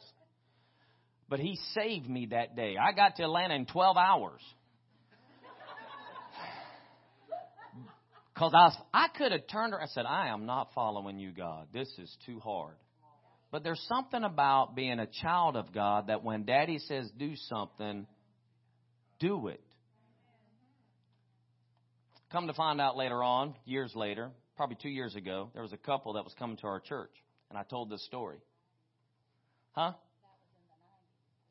But he saved me that day. I got to Atlanta in 12 hours. Because I, I could have turned around I said, I am not following you, God. This is too hard. But there's something about being a child of God that when daddy says do something, do it. Come to find out later on, years later, probably two years ago, there was a couple that was coming to our church, and I told this story. Huh?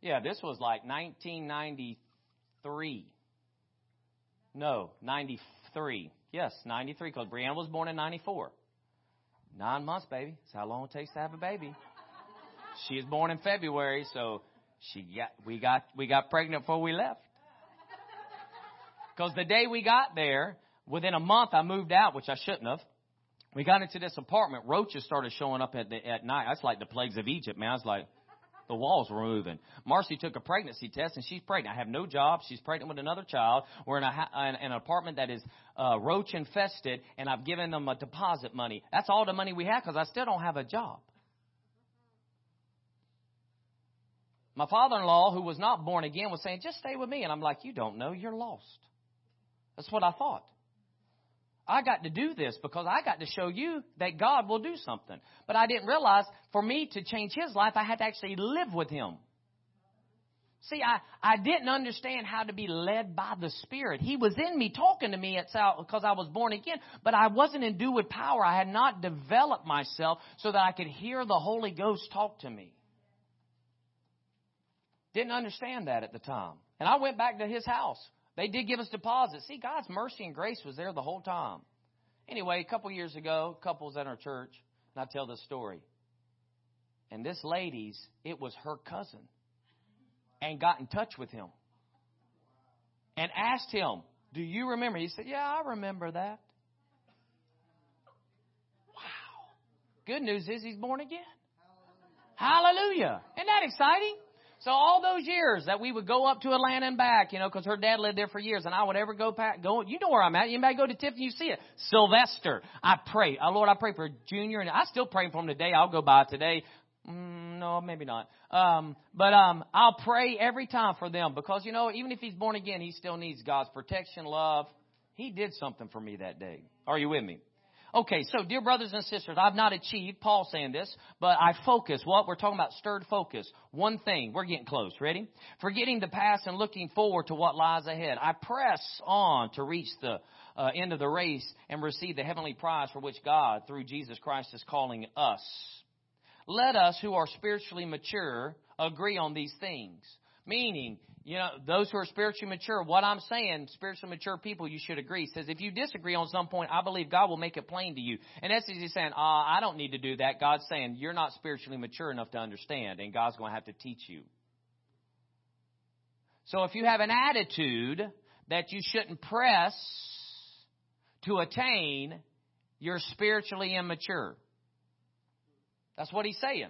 Yeah, this was like 1993. No, 93. Yes, 93, because Brianna was born in 94. Nine months, baby. That's how long it takes to have a baby. She was born in February, so she got we got we got pregnant before we left. Because the day we got there, within a month I moved out, which I shouldn't have. We got into this apartment. Roaches started showing up at the, at night. That's like the plagues of Egypt, man. I was like, the walls were moving. Marcy took a pregnancy test and she's pregnant. I have no job. She's pregnant with another child. We're in, a, in an apartment that is uh, roach infested, and I've given them a deposit money. That's all the money we have because I still don't have a job. My father-in-law, who was not born again, was saying, just stay with me. And I'm like, you don't know, you're lost. That's what I thought. I got to do this because I got to show you that God will do something. But I didn't realize for me to change his life, I had to actually live with him. See, I, I didn't understand how to be led by the Spirit. He was in me talking to me at because I was born again, but I wasn't endued with power. I had not developed myself so that I could hear the Holy Ghost talk to me. Didn't understand that at the time. And I went back to his house. They did give us deposits. See, God's mercy and grace was there the whole time. Anyway, a couple years ago, couples at our church, and I tell this story. And this lady's, it was her cousin and got in touch with him and asked him, Do you remember? He said, Yeah, I remember that. Wow. Good news is he's born again. Hallelujah. Isn't that exciting? So all those years that we would go up to Atlanta and back, you know, because her dad lived there for years, and I would ever go back, go, you know where I'm at. You might go to Tifton, you see it. Sylvester. I pray. Oh, Lord, I pray for Junior, and I still pray for him today. I'll go by today. Mm, no, maybe not. Um, but um, I'll pray every time for them because you know, even if he's born again, he still needs God's protection, love. He did something for me that day. Are you with me? Okay, so dear brothers and sisters, I've not achieved, Paul saying this, but I focus. What? We're talking about stirred focus. One thing. We're getting close. Ready? Forgetting the past and looking forward to what lies ahead. I press on to reach the uh, end of the race and receive the heavenly prize for which God, through Jesus Christ, is calling us. Let us who are spiritually mature agree on these things. Meaning, you know, those who are spiritually mature, what I'm saying, spiritually mature people, you should agree. Says if you disagree on some point, I believe God will make it plain to you. And that's he's saying, ah, I don't need to do that. God's saying you're not spiritually mature enough to understand, and God's going to have to teach you. So if you have an attitude that you shouldn't press to attain, you're spiritually immature. That's what he's saying.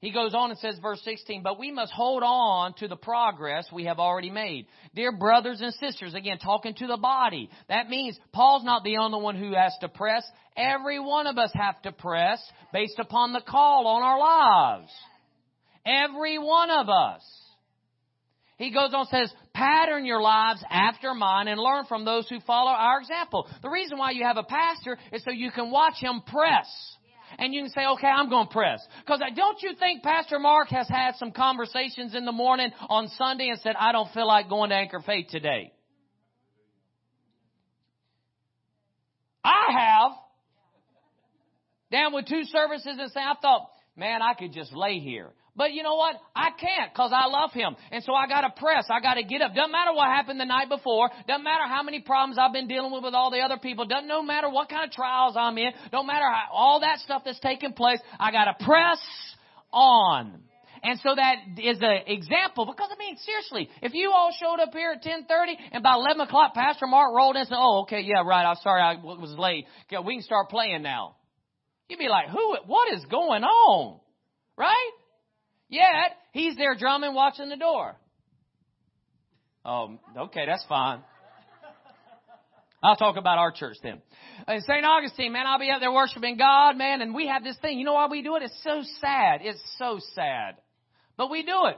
He goes on and says, verse 16, but we must hold on to the progress we have already made. Dear brothers and sisters, again, talking to the body. That means Paul's not the only one who has to press. Every one of us have to press based upon the call on our lives. Every one of us. He goes on and says, pattern your lives after mine and learn from those who follow our example. The reason why you have a pastor is so you can watch him press and you can say, okay, I'm going to press. Because uh, don't you think Pastor Mark has had some conversations in the morning on Sunday and said, I don't feel like going to Anchor Faith today? I have. Down with two services and say, I thought, man, I could just lay here. But you know what? I can't because I love him. And so I got to press. I got to get up. Doesn't matter what happened the night before. Doesn't matter how many problems I've been dealing with with all the other people. Doesn't no matter what kind of trials I'm in. Don't matter how, all that stuff that's taking place. I got to press on. And so that is an example because I mean seriously, if you all showed up here at 10:30 and by 11 o'clock Pastor Mark rolled in and said, "Oh, okay, yeah, right. I'm sorry I was late. Okay, we can start playing now." You'd be like, "Who? What is going on?" Right? Yet, he's there drumming, watching the door. Oh, okay, that's fine. I'll talk about our church then. Uh, In St. Augustine, man, I'll be out there worshiping God, man, and we have this thing. You know why we do it? It's so sad. It's so sad. But we do it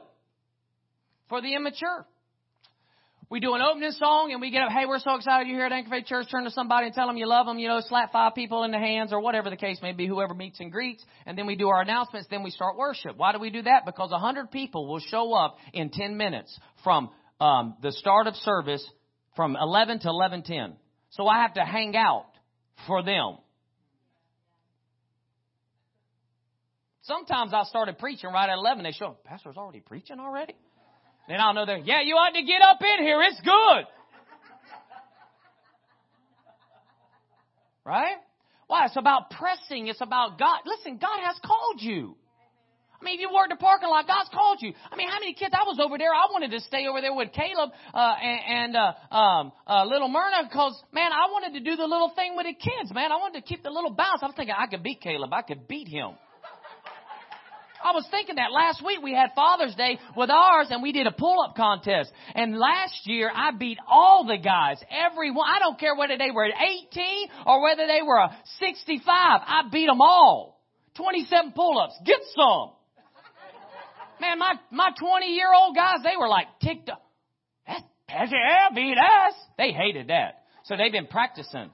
for the immature we do an opening song and we get up, hey, we're so excited you're here at Anchor Faith Church. Turn to somebody and tell them you love them, you know, slap five people in the hands or whatever the case may be, whoever meets and greets. And then we do our announcements. Then we start worship. Why do we do that? Because a hundred people will show up in 10 minutes from um, the start of service from 11 to 11:10. So I have to hang out for them. Sometimes I started preaching right at 11. They show, Pastor's already preaching already? Then I'll know that, yeah, you ought to get up in here. It's good. Right? Why? It's about pressing. It's about God. Listen, God has called you. I mean, if you work the parking lot, God's called you. I mean, how many kids? I was over there. I wanted to stay over there with Caleb uh, and, and uh, um, uh, little Myrna because, man, I wanted to do the little thing with the kids, man. I wanted to keep the little bounce. I was thinking I could beat Caleb. I could beat him. I was thinking that last week we had Father's Day with ours and we did a pull-up contest. And last year I beat all the guys, everyone. I don't care whether they were 18 or whether they were 65. I beat them all. 27 pull-ups. Get some. Man, my, my 20 year old guys, they were like ticked up. That's Al beat us. They hated that. So they've been practicing.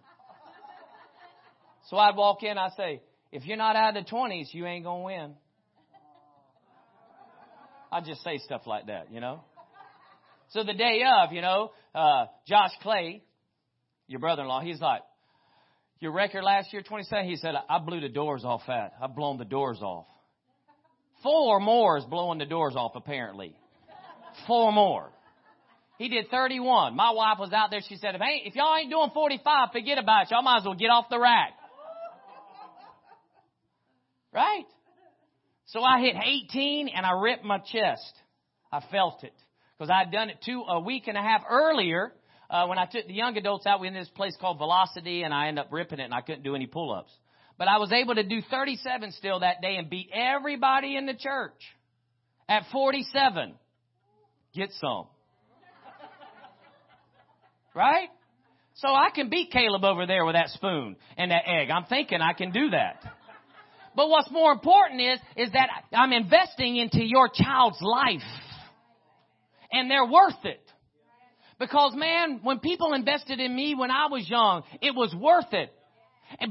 So I'd walk in, I say, if you're not out of the 20s, you ain't going to win. I just say stuff like that, you know. So the day of, you know, uh, Josh Clay, your brother-in-law, he's like, your record last year, 27, he said, I blew the doors off that. I've blown the doors off. Four more is blowing the doors off, apparently. Four more. He did 31. My wife was out there. She said, if, ain't, if y'all ain't doing 45, forget about it. Y'all might as well get off the rack. Right? So I hit 18 and I ripped my chest. I felt it. Because I had done it two, a week and a half earlier, uh, when I took the young adults out, we in this place called Velocity and I ended up ripping it and I couldn't do any pull-ups. But I was able to do 37 still that day and beat everybody in the church. At 47. Get some. Right? So I can beat Caleb over there with that spoon and that egg. I'm thinking I can do that. But what's more important is, is that I'm investing into your child's life. And they're worth it. Because man, when people invested in me when I was young, it was worth it.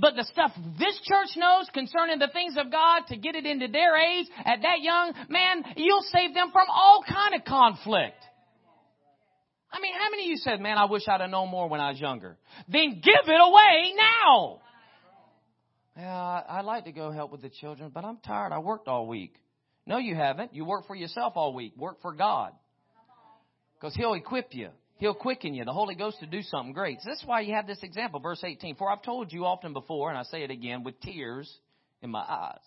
But the stuff this church knows concerning the things of God to get it into their age at that young, man, you'll save them from all kind of conflict. I mean, how many of you said, man, I wish I'd have known more when I was younger? Then give it away now. Yeah, I'd like to go help with the children, but I'm tired. I worked all week. No, you haven't. You work for yourself all week. Work for God. Because He'll equip you. He'll quicken you, the Holy Ghost, to do something great. So this is why you have this example, verse 18. For I've told you often before, and I say it again with tears in my eyes,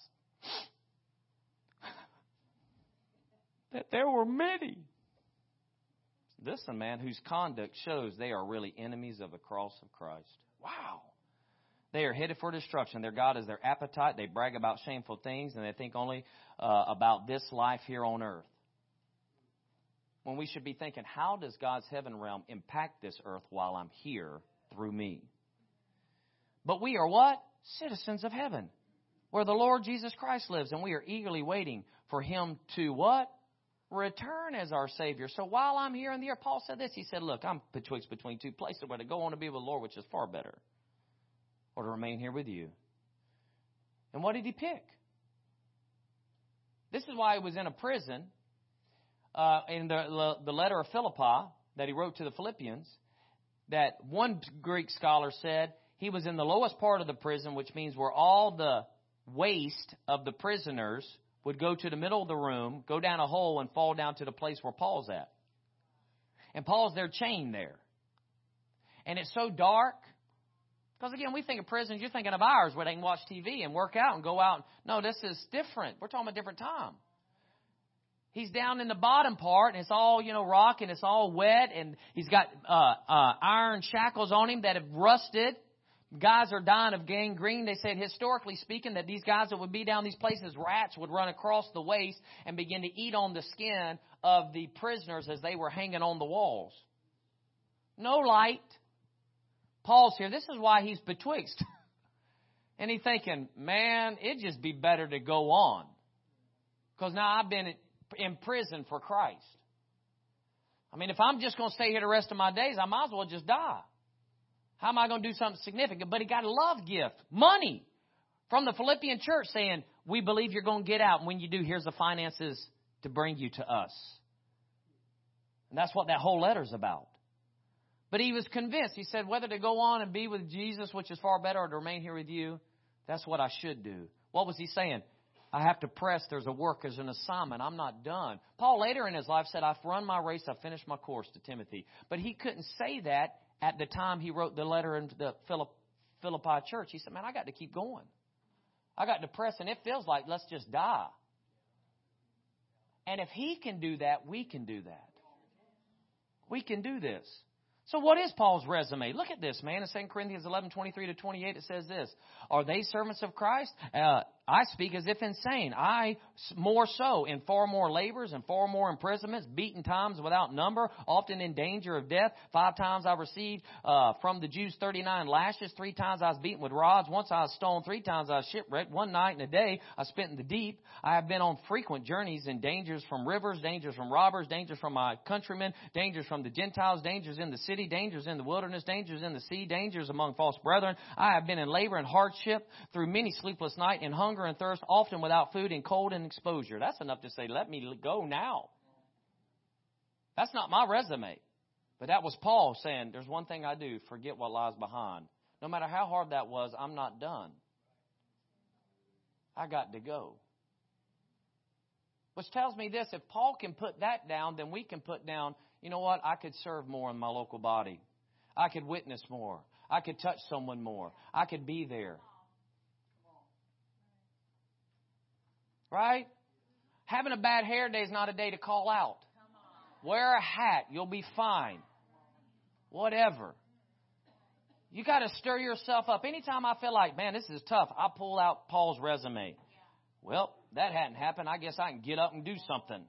that there were many. Listen, man, whose conduct shows they are really enemies of the cross of Christ. Wow. They are headed for destruction. Their God is their appetite. They brag about shameful things, and they think only uh, about this life here on earth when we should be thinking, how does God's heaven realm impact this earth while I'm here through me? But we are what? Citizens of heaven, where the Lord Jesus Christ lives, and we are eagerly waiting for Him to what? Return as our Savior. So while I'm here in the earth, Paul said this. He said, Look, I'm betwixt between two places, where to go on to be with the Lord, which is far better, or to remain here with you. And what did he pick? This is why he was in a prison uh, in the, the letter of Philippi that he wrote to the Philippians that one Greek scholar said he was in the lowest part of the prison, which means where all the waste of the prisoners would go to the middle of the room, go down a hole, and fall down to the place where Paul's at. And Paul's there chained there. And it's so dark. Because again, we think of prisons, you're thinking of ours where they can watch TV and work out and go out. No, this is different. We're talking about a different time. He's down in the bottom part, and it's all you know rock, and it's all wet, and he's got uh, uh, iron shackles on him that have rusted. Guys are dying of gangrene. They said, historically speaking, that these guys that would be down these places, rats would run across the waist and begin to eat on the skin of the prisoners as they were hanging on the walls. No light. Paul's here. This is why he's betwixt. and he's thinking, man, it'd just be better to go on. Because now I've been in prison for Christ. I mean, if I'm just going to stay here the rest of my days, I might as well just die. How am I going to do something significant? But he got a love gift, money from the Philippian church saying, We believe you're going to get out. And when you do, here's the finances to bring you to us. And that's what that whole letter's about. But he was convinced. He said, whether to go on and be with Jesus, which is far better, or to remain here with you, that's what I should do. What was he saying? I have to press. There's a work, there's an assignment. I'm not done. Paul later in his life said, I've run my race, I've finished my course to Timothy. But he couldn't say that at the time he wrote the letter into the Philippi church. He said, Man, I got to keep going. I got to press, and it feels like let's just die. And if he can do that, we can do that. We can do this. So what is Paul's resume? Look at this, man. In 2 Corinthians 11, 23 to 28, it says this. Are they servants of Christ? Uh, I speak as if insane. I more so in far more labors and far more imprisonments, beaten times without number, often in danger of death. Five times I received uh, from the Jews 39 lashes. Three times I was beaten with rods. Once I was stoned. Three times I was shipwrecked. One night and a day I spent in the deep. I have been on frequent journeys in dangers from rivers, dangers from robbers, dangers from my countrymen, dangers from the Gentiles, dangers in the city, dangers in the wilderness, dangers in the sea, dangers among false brethren. I have been in labor and hardship through many sleepless nights and hunger hunger and thirst, often without food, and cold and exposure. That's enough to say, let me go now. That's not my resume. But that was Paul saying, there's one thing I do, forget what lies behind. No matter how hard that was, I'm not done. I got to go. Which tells me this if Paul can put that down, then we can put down, you know what, I could serve more in my local body. I could witness more. I could touch someone more. I could be there. Right? Having a bad hair day is not a day to call out. Wear a hat. You'll be fine. Whatever. You got to stir yourself up. Anytime I feel like, man, this is tough, I pull out Paul's resume. Well, that hadn't happened. I guess I can get up and do something.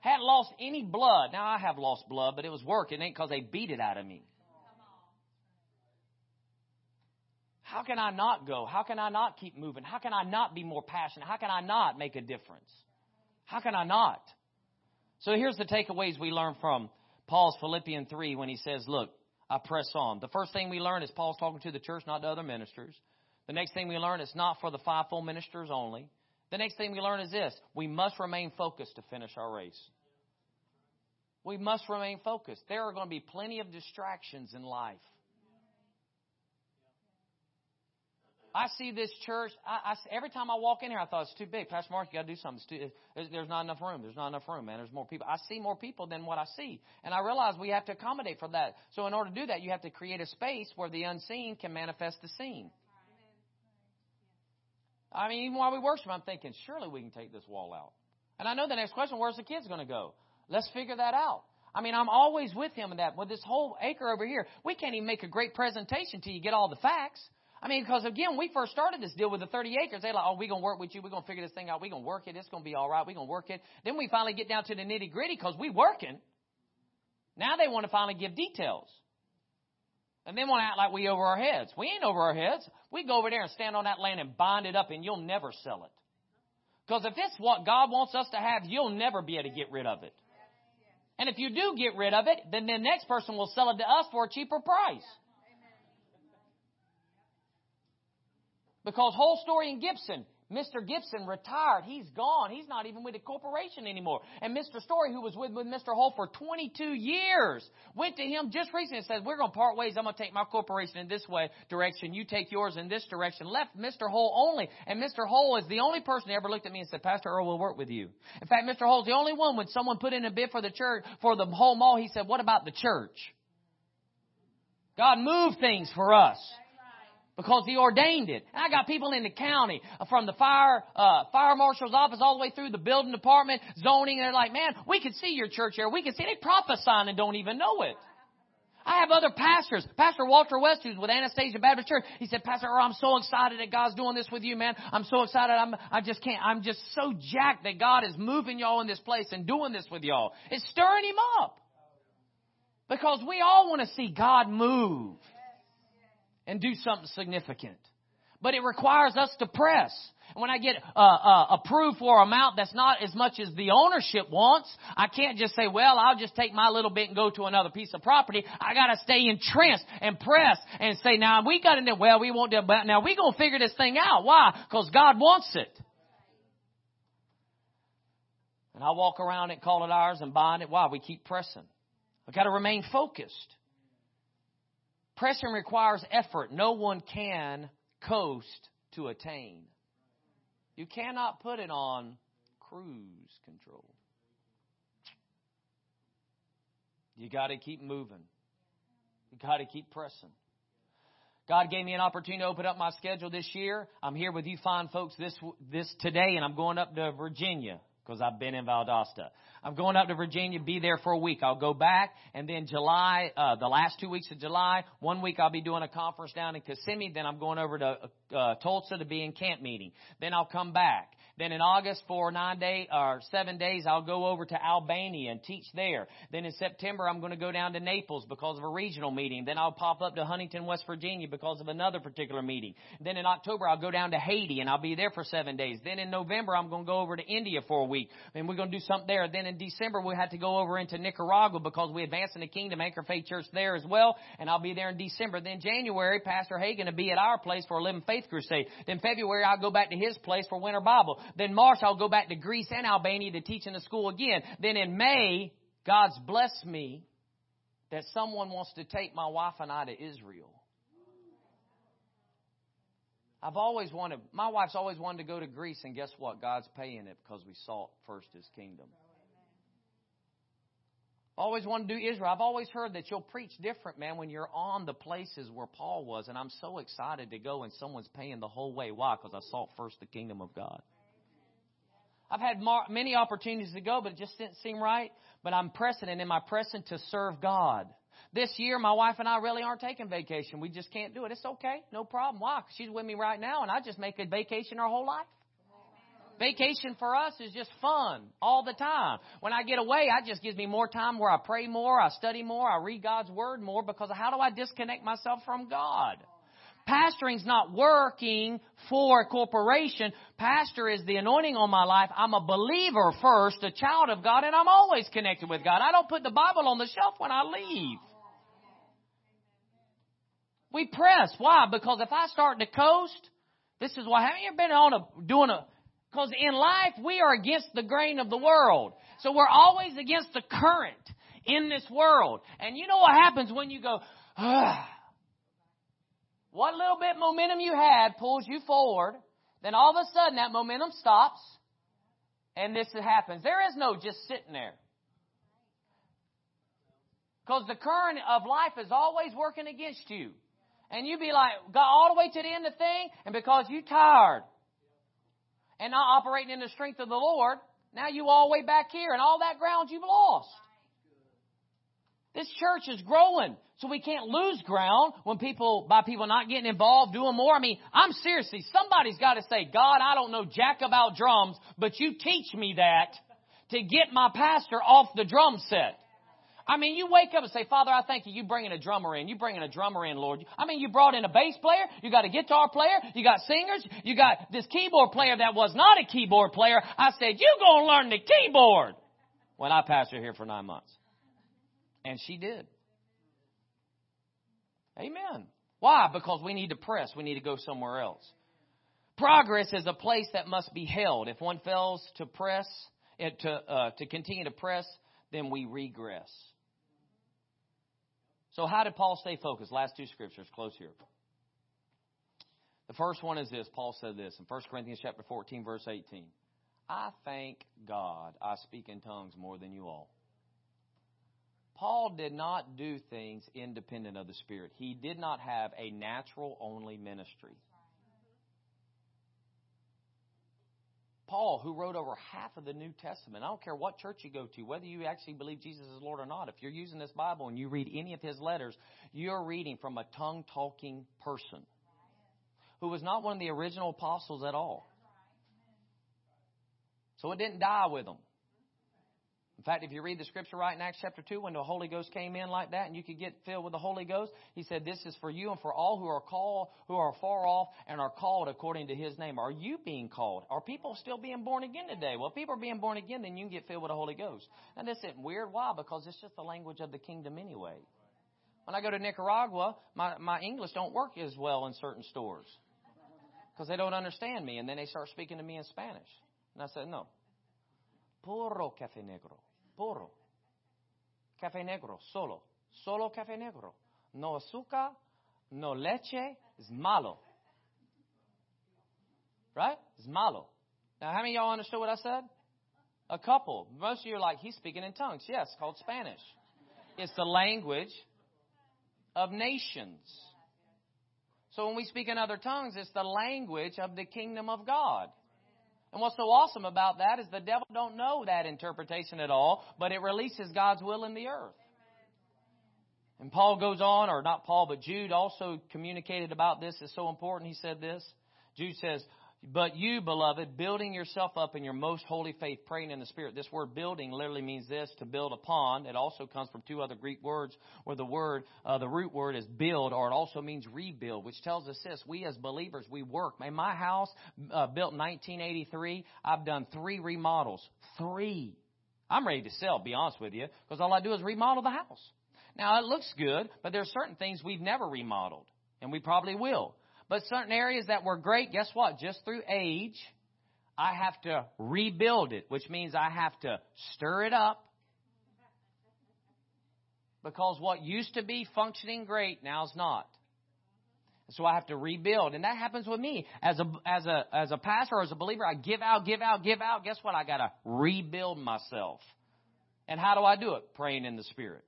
Hadn't lost any blood. Now I have lost blood, but it was work. It ain't because they beat it out of me. How can I not go? How can I not keep moving? How can I not be more passionate? How can I not make a difference? How can I not? So here's the takeaways we learn from Paul's Philippians 3 when he says, Look, I press on. The first thing we learn is Paul's talking to the church, not to other ministers. The next thing we learn is not for the fivefold ministers only. The next thing we learn is this we must remain focused to finish our race. We must remain focused. There are going to be plenty of distractions in life. I see this church. I, I, every time I walk in here, I thought it's too big. Pastor Mark, you got to do something. Too, there's not enough room. There's not enough room, man. There's more people. I see more people than what I see, and I realize we have to accommodate for that. So in order to do that, you have to create a space where the unseen can manifest the seen. I mean, even while we worship, I'm thinking, surely we can take this wall out. And I know the next question: Where's the kids going to go? Let's figure that out. I mean, I'm always with him in that. With this whole acre over here, we can't even make a great presentation till you get all the facts. I mean, because again, we first started this deal with the 30 acres. They're like, oh, we're going to work with you. We're going to figure this thing out. We're going to work it. It's going to be all right. We're going to work it. Then we finally get down to the nitty gritty because we working. Now they want to finally give details. And then want to act like we over our heads. We ain't over our heads. We go over there and stand on that land and bind it up and you'll never sell it. Because if it's what God wants us to have, you'll never be able to get rid of it. And if you do get rid of it, then the next person will sell it to us for a cheaper price. Because Hull Storey in Gibson, Mr. Gibson retired. He's gone. He's not even with the corporation anymore. And Mr. Storey, who was with, with Mr. Hull for 22 years, went to him just recently and said, we're going to part ways. I'm going to take my corporation in this way direction. You take yours in this direction. Left Mr. Hull only. And Mr. Hull is the only person who ever looked at me and said, Pastor Earl will work with you. In fact, Mr. Hull is the only one when someone put in a bid for the church, for the whole mall, he said, what about the church? God moved things for us because he ordained it. And I got people in the county uh, from the fire uh, fire marshal's office all the way through the building department, zoning, and they're like, man, we can see your church here. We can see they prophesying and don't even know it. I have other pastors. Pastor Walter West, who's with Anastasia Baptist Church, he said, Pastor Earl, I'm so excited that God's doing this with you, man. I'm so excited. I'm, I just can't, I'm just so jacked that God is moving y'all in this place and doing this with y'all. It's stirring him up. Because we all want to see God move and do something significant. But it requires us to press. And when I get uh, uh, approved for amount that's not as much as the ownership wants, I can't just say, well, I'll just take my little bit and go to another piece of property. I got to stay entrenched and press and say, now we got to, well, we won't do it. Now we going to figure this thing out. Why? Because God wants it. And I walk around it, call it ours, and bind it. Why? We keep pressing. I've got to remain focused. Pressing requires effort. No one can coast to attain. You cannot put it on cruise control. You got to keep moving. You got to keep pressing. God gave me an opportunity to open up my schedule this year. I'm here with you fine folks this this today, and I'm going up to Virginia because I've been in Valdosta. I'm going up to Virginia, be there for a week. I'll go back, and then July, uh, the last two weeks of July, one week I'll be doing a conference down in Kissimmee. Then I'm going over to uh, Tulsa to be in camp meeting. Then I'll come back. Then in August for nine day or seven days, I'll go over to Albania and teach there. Then in September, I'm going to go down to Naples because of a regional meeting. Then I'll pop up to Huntington, West Virginia because of another particular meeting. Then in October, I'll go down to Haiti and I'll be there for seven days. Then in November, I'm going to go over to India for a week and we're going to do something there. Then in December, we had to go over into Nicaragua because we advance in the kingdom, Anchor Faith Church there as well. And I'll be there in December. Then January, Pastor Hagin will be at our place for a Living Faith Crusade. Then February, I'll go back to his place for Winter Bible. Then March, I'll go back to Greece and Albania to teach in the school again. Then in May, God's blessed me that someone wants to take my wife and I to Israel. I've always wanted, my wife's always wanted to go to Greece, and guess what? God's paying it because we sought first His kingdom. Always wanted to do Israel. I've always heard that you'll preach different, man, when you're on the places where Paul was, and I'm so excited to go, and someone's paying the whole way. Why? Because I sought first the kingdom of God. I've had mar- many opportunities to go, but it just didn't seem right. But I'm pressing, and am I pressing to serve God? This year, my wife and I really aren't taking vacation. We just can't do it. It's okay. No problem. Why? She's with me right now, and I just make a vacation our whole life. Vacation for us is just fun all the time. When I get away, it just gives me more time where I pray more, I study more, I read God's Word more because how do I disconnect myself from God? Pastoring's not working for a corporation. Pastor is the anointing on my life. I'm a believer first, a child of God, and I'm always connected with God. I don't put the Bible on the shelf when I leave. We press. Why? Because if I start to coast, this is why. Haven't you been on a doing a? Because in life we are against the grain of the world, so we're always against the current in this world. And you know what happens when you go? What little bit momentum you had pulls you forward. Then all of a sudden that momentum stops, and this happens. There is no just sitting there. Because the current of life is always working against you. And you be like, got all the way to the end of the thing, and because you tired and not operating in the strength of the Lord, now you all the way back here, and all that ground you've lost. This church is growing, so we can't lose ground when people, by people not getting involved, doing more. I mean, I'm seriously, somebody's got to say, God, I don't know jack about drums, but you teach me that to get my pastor off the drum set. I mean, you wake up and say, Father, I thank you. You bringing a drummer in. You bringing a drummer in, Lord. I mean, you brought in a bass player. You got a guitar player. You got singers. You got this keyboard player that was not a keyboard player. I said, you going to learn the keyboard when I pastored here for nine months. And she did. Amen. Why? Because we need to press. We need to go somewhere else. Progress is a place that must be held. If one fails to press, eh, to, uh, to continue to press, then we regress. So, how did Paul stay focused? Last two scriptures, close here. The first one is this Paul said this in 1 Corinthians chapter 14, verse 18. I thank God I speak in tongues more than you all. Paul did not do things independent of the Spirit. He did not have a natural only ministry. Paul, who wrote over half of the New Testament, I don't care what church you go to, whether you actually believe Jesus is Lord or not, if you're using this Bible and you read any of his letters, you're reading from a tongue talking person who was not one of the original apostles at all. So it didn't die with him. In fact, if you read the scripture right in Acts chapter 2, when the Holy Ghost came in like that and you could get filled with the Holy Ghost, he said, This is for you and for all who are called, who are far off and are called according to his name. Are you being called? Are people still being born again today? Well, if people are being born again, then you can get filled with the Holy Ghost. And this isn't weird. Why? Because it's just the language of the kingdom anyway. When I go to Nicaragua, my, my English don't work as well in certain stores because they don't understand me. And then they start speaking to me in Spanish. And I said, No. Puro cafe negro puro. Café negro, solo. Solo café negro. No azúcar, no leche, es malo. Right? It's malo. Now, how many of y'all understood what I said? A couple. Most of you are like, he's speaking in tongues. Yes, called Spanish. It's the language of nations. So when we speak in other tongues, it's the language of the kingdom of God. And what's so awesome about that is the devil don't know that interpretation at all, but it releases God's will in the earth. And Paul goes on, or not Paul, but Jude also communicated about this. It's so important. He said this. Jude says, but you, beloved, building yourself up in your most holy faith, praying in the Spirit. This word building literally means this, to build upon. It also comes from two other Greek words where the word, uh, the root word is build, or it also means rebuild, which tells us this. We as believers, we work. In my house, uh, built in 1983, I've done three remodels. Three. I'm ready to sell, be honest with you, because all I do is remodel the house. Now, it looks good, but there's certain things we've never remodeled, and we probably will. But certain areas that were great, guess what? Just through age, I have to rebuild it, which means I have to stir it up. Because what used to be functioning great now is not. So I have to rebuild. And that happens with me. As a, as a, as a pastor or as a believer, I give out, give out, give out. Guess what? I gotta rebuild myself. And how do I do it? Praying in the Spirit.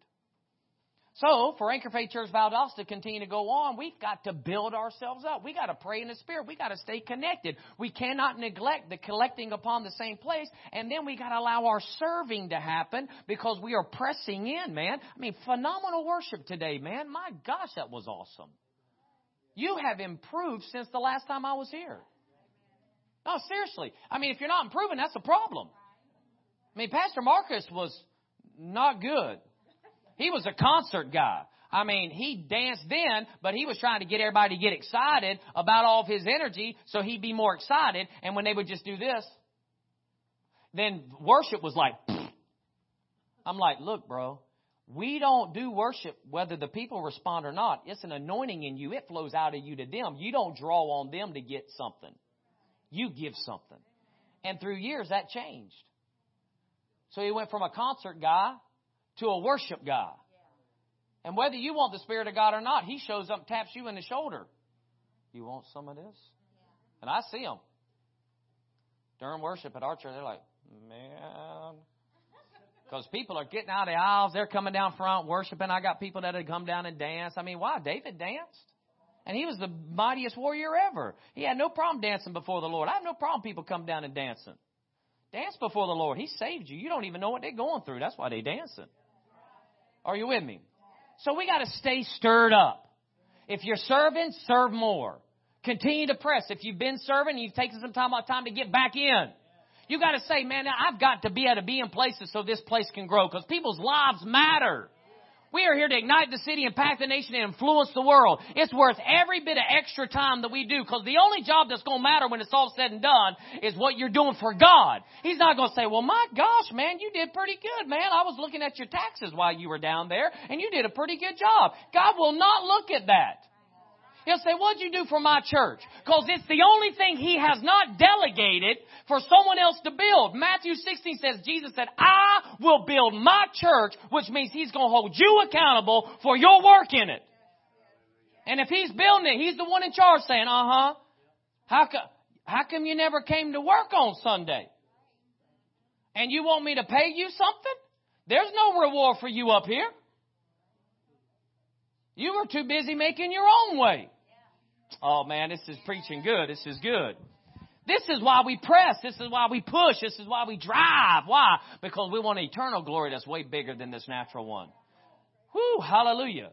So, for Anchor Faith Church Valdosta to continue to go on, we've got to build ourselves up. We got to pray in the Spirit. We got to stay connected. We cannot neglect the collecting upon the same place. And then we got to allow our serving to happen because we are pressing in, man. I mean, phenomenal worship today, man. My gosh, that was awesome. You have improved since the last time I was here. No, seriously. I mean, if you're not improving, that's a problem. I mean, Pastor Marcus was not good. He was a concert guy. I mean, he danced then, but he was trying to get everybody to get excited about all of his energy so he'd be more excited. And when they would just do this, then worship was like, I'm like, look, bro, we don't do worship whether the people respond or not. It's an anointing in you. It flows out of you to them. You don't draw on them to get something. You give something. And through years, that changed. So he went from a concert guy to a worship guy. And whether you want the Spirit of God or not, He shows up taps you in the shoulder. You want some of this? And I see them. During worship at our church, they're like, man. Because people are getting out of the aisles, they're coming down front worshiping. I got people that had come down and danced. I mean, why? David danced. And he was the mightiest warrior ever. He had no problem dancing before the Lord. I have no problem people come down and dancing. Dance before the Lord. He saved you. You don't even know what they're going through. That's why they're dancing. Are you with me? So we got to stay stirred up. If you're serving, serve more. Continue to press. If you've been serving, you've taken some time out time to get back in. You got to say, man, I've got to be able to be in places so this place can grow because people's lives matter. We are here to ignite the city, impact the nation, and influence the world. It's worth every bit of extra time that we do because the only job that's going to matter when it's all said and done is what you're doing for God. He's not going to say, well, my gosh, man, you did pretty good, man. I was looking at your taxes while you were down there and you did a pretty good job. God will not look at that. He'll say, what'd you do for my church? Because it's the only thing he has not delegated for someone else to build. Matthew 16 says, Jesus said, I will build my church, which means he's going to hold you accountable for your work in it. And if he's building it, he's the one in charge saying, uh huh. How come, how come you never came to work on Sunday? And you want me to pay you something? There's no reward for you up here. You were too busy making your own way. Oh man, this is preaching good. This is good. This is why we press. This is why we push. This is why we drive. Why? Because we want eternal glory that's way bigger than this natural one. Whoo, hallelujah.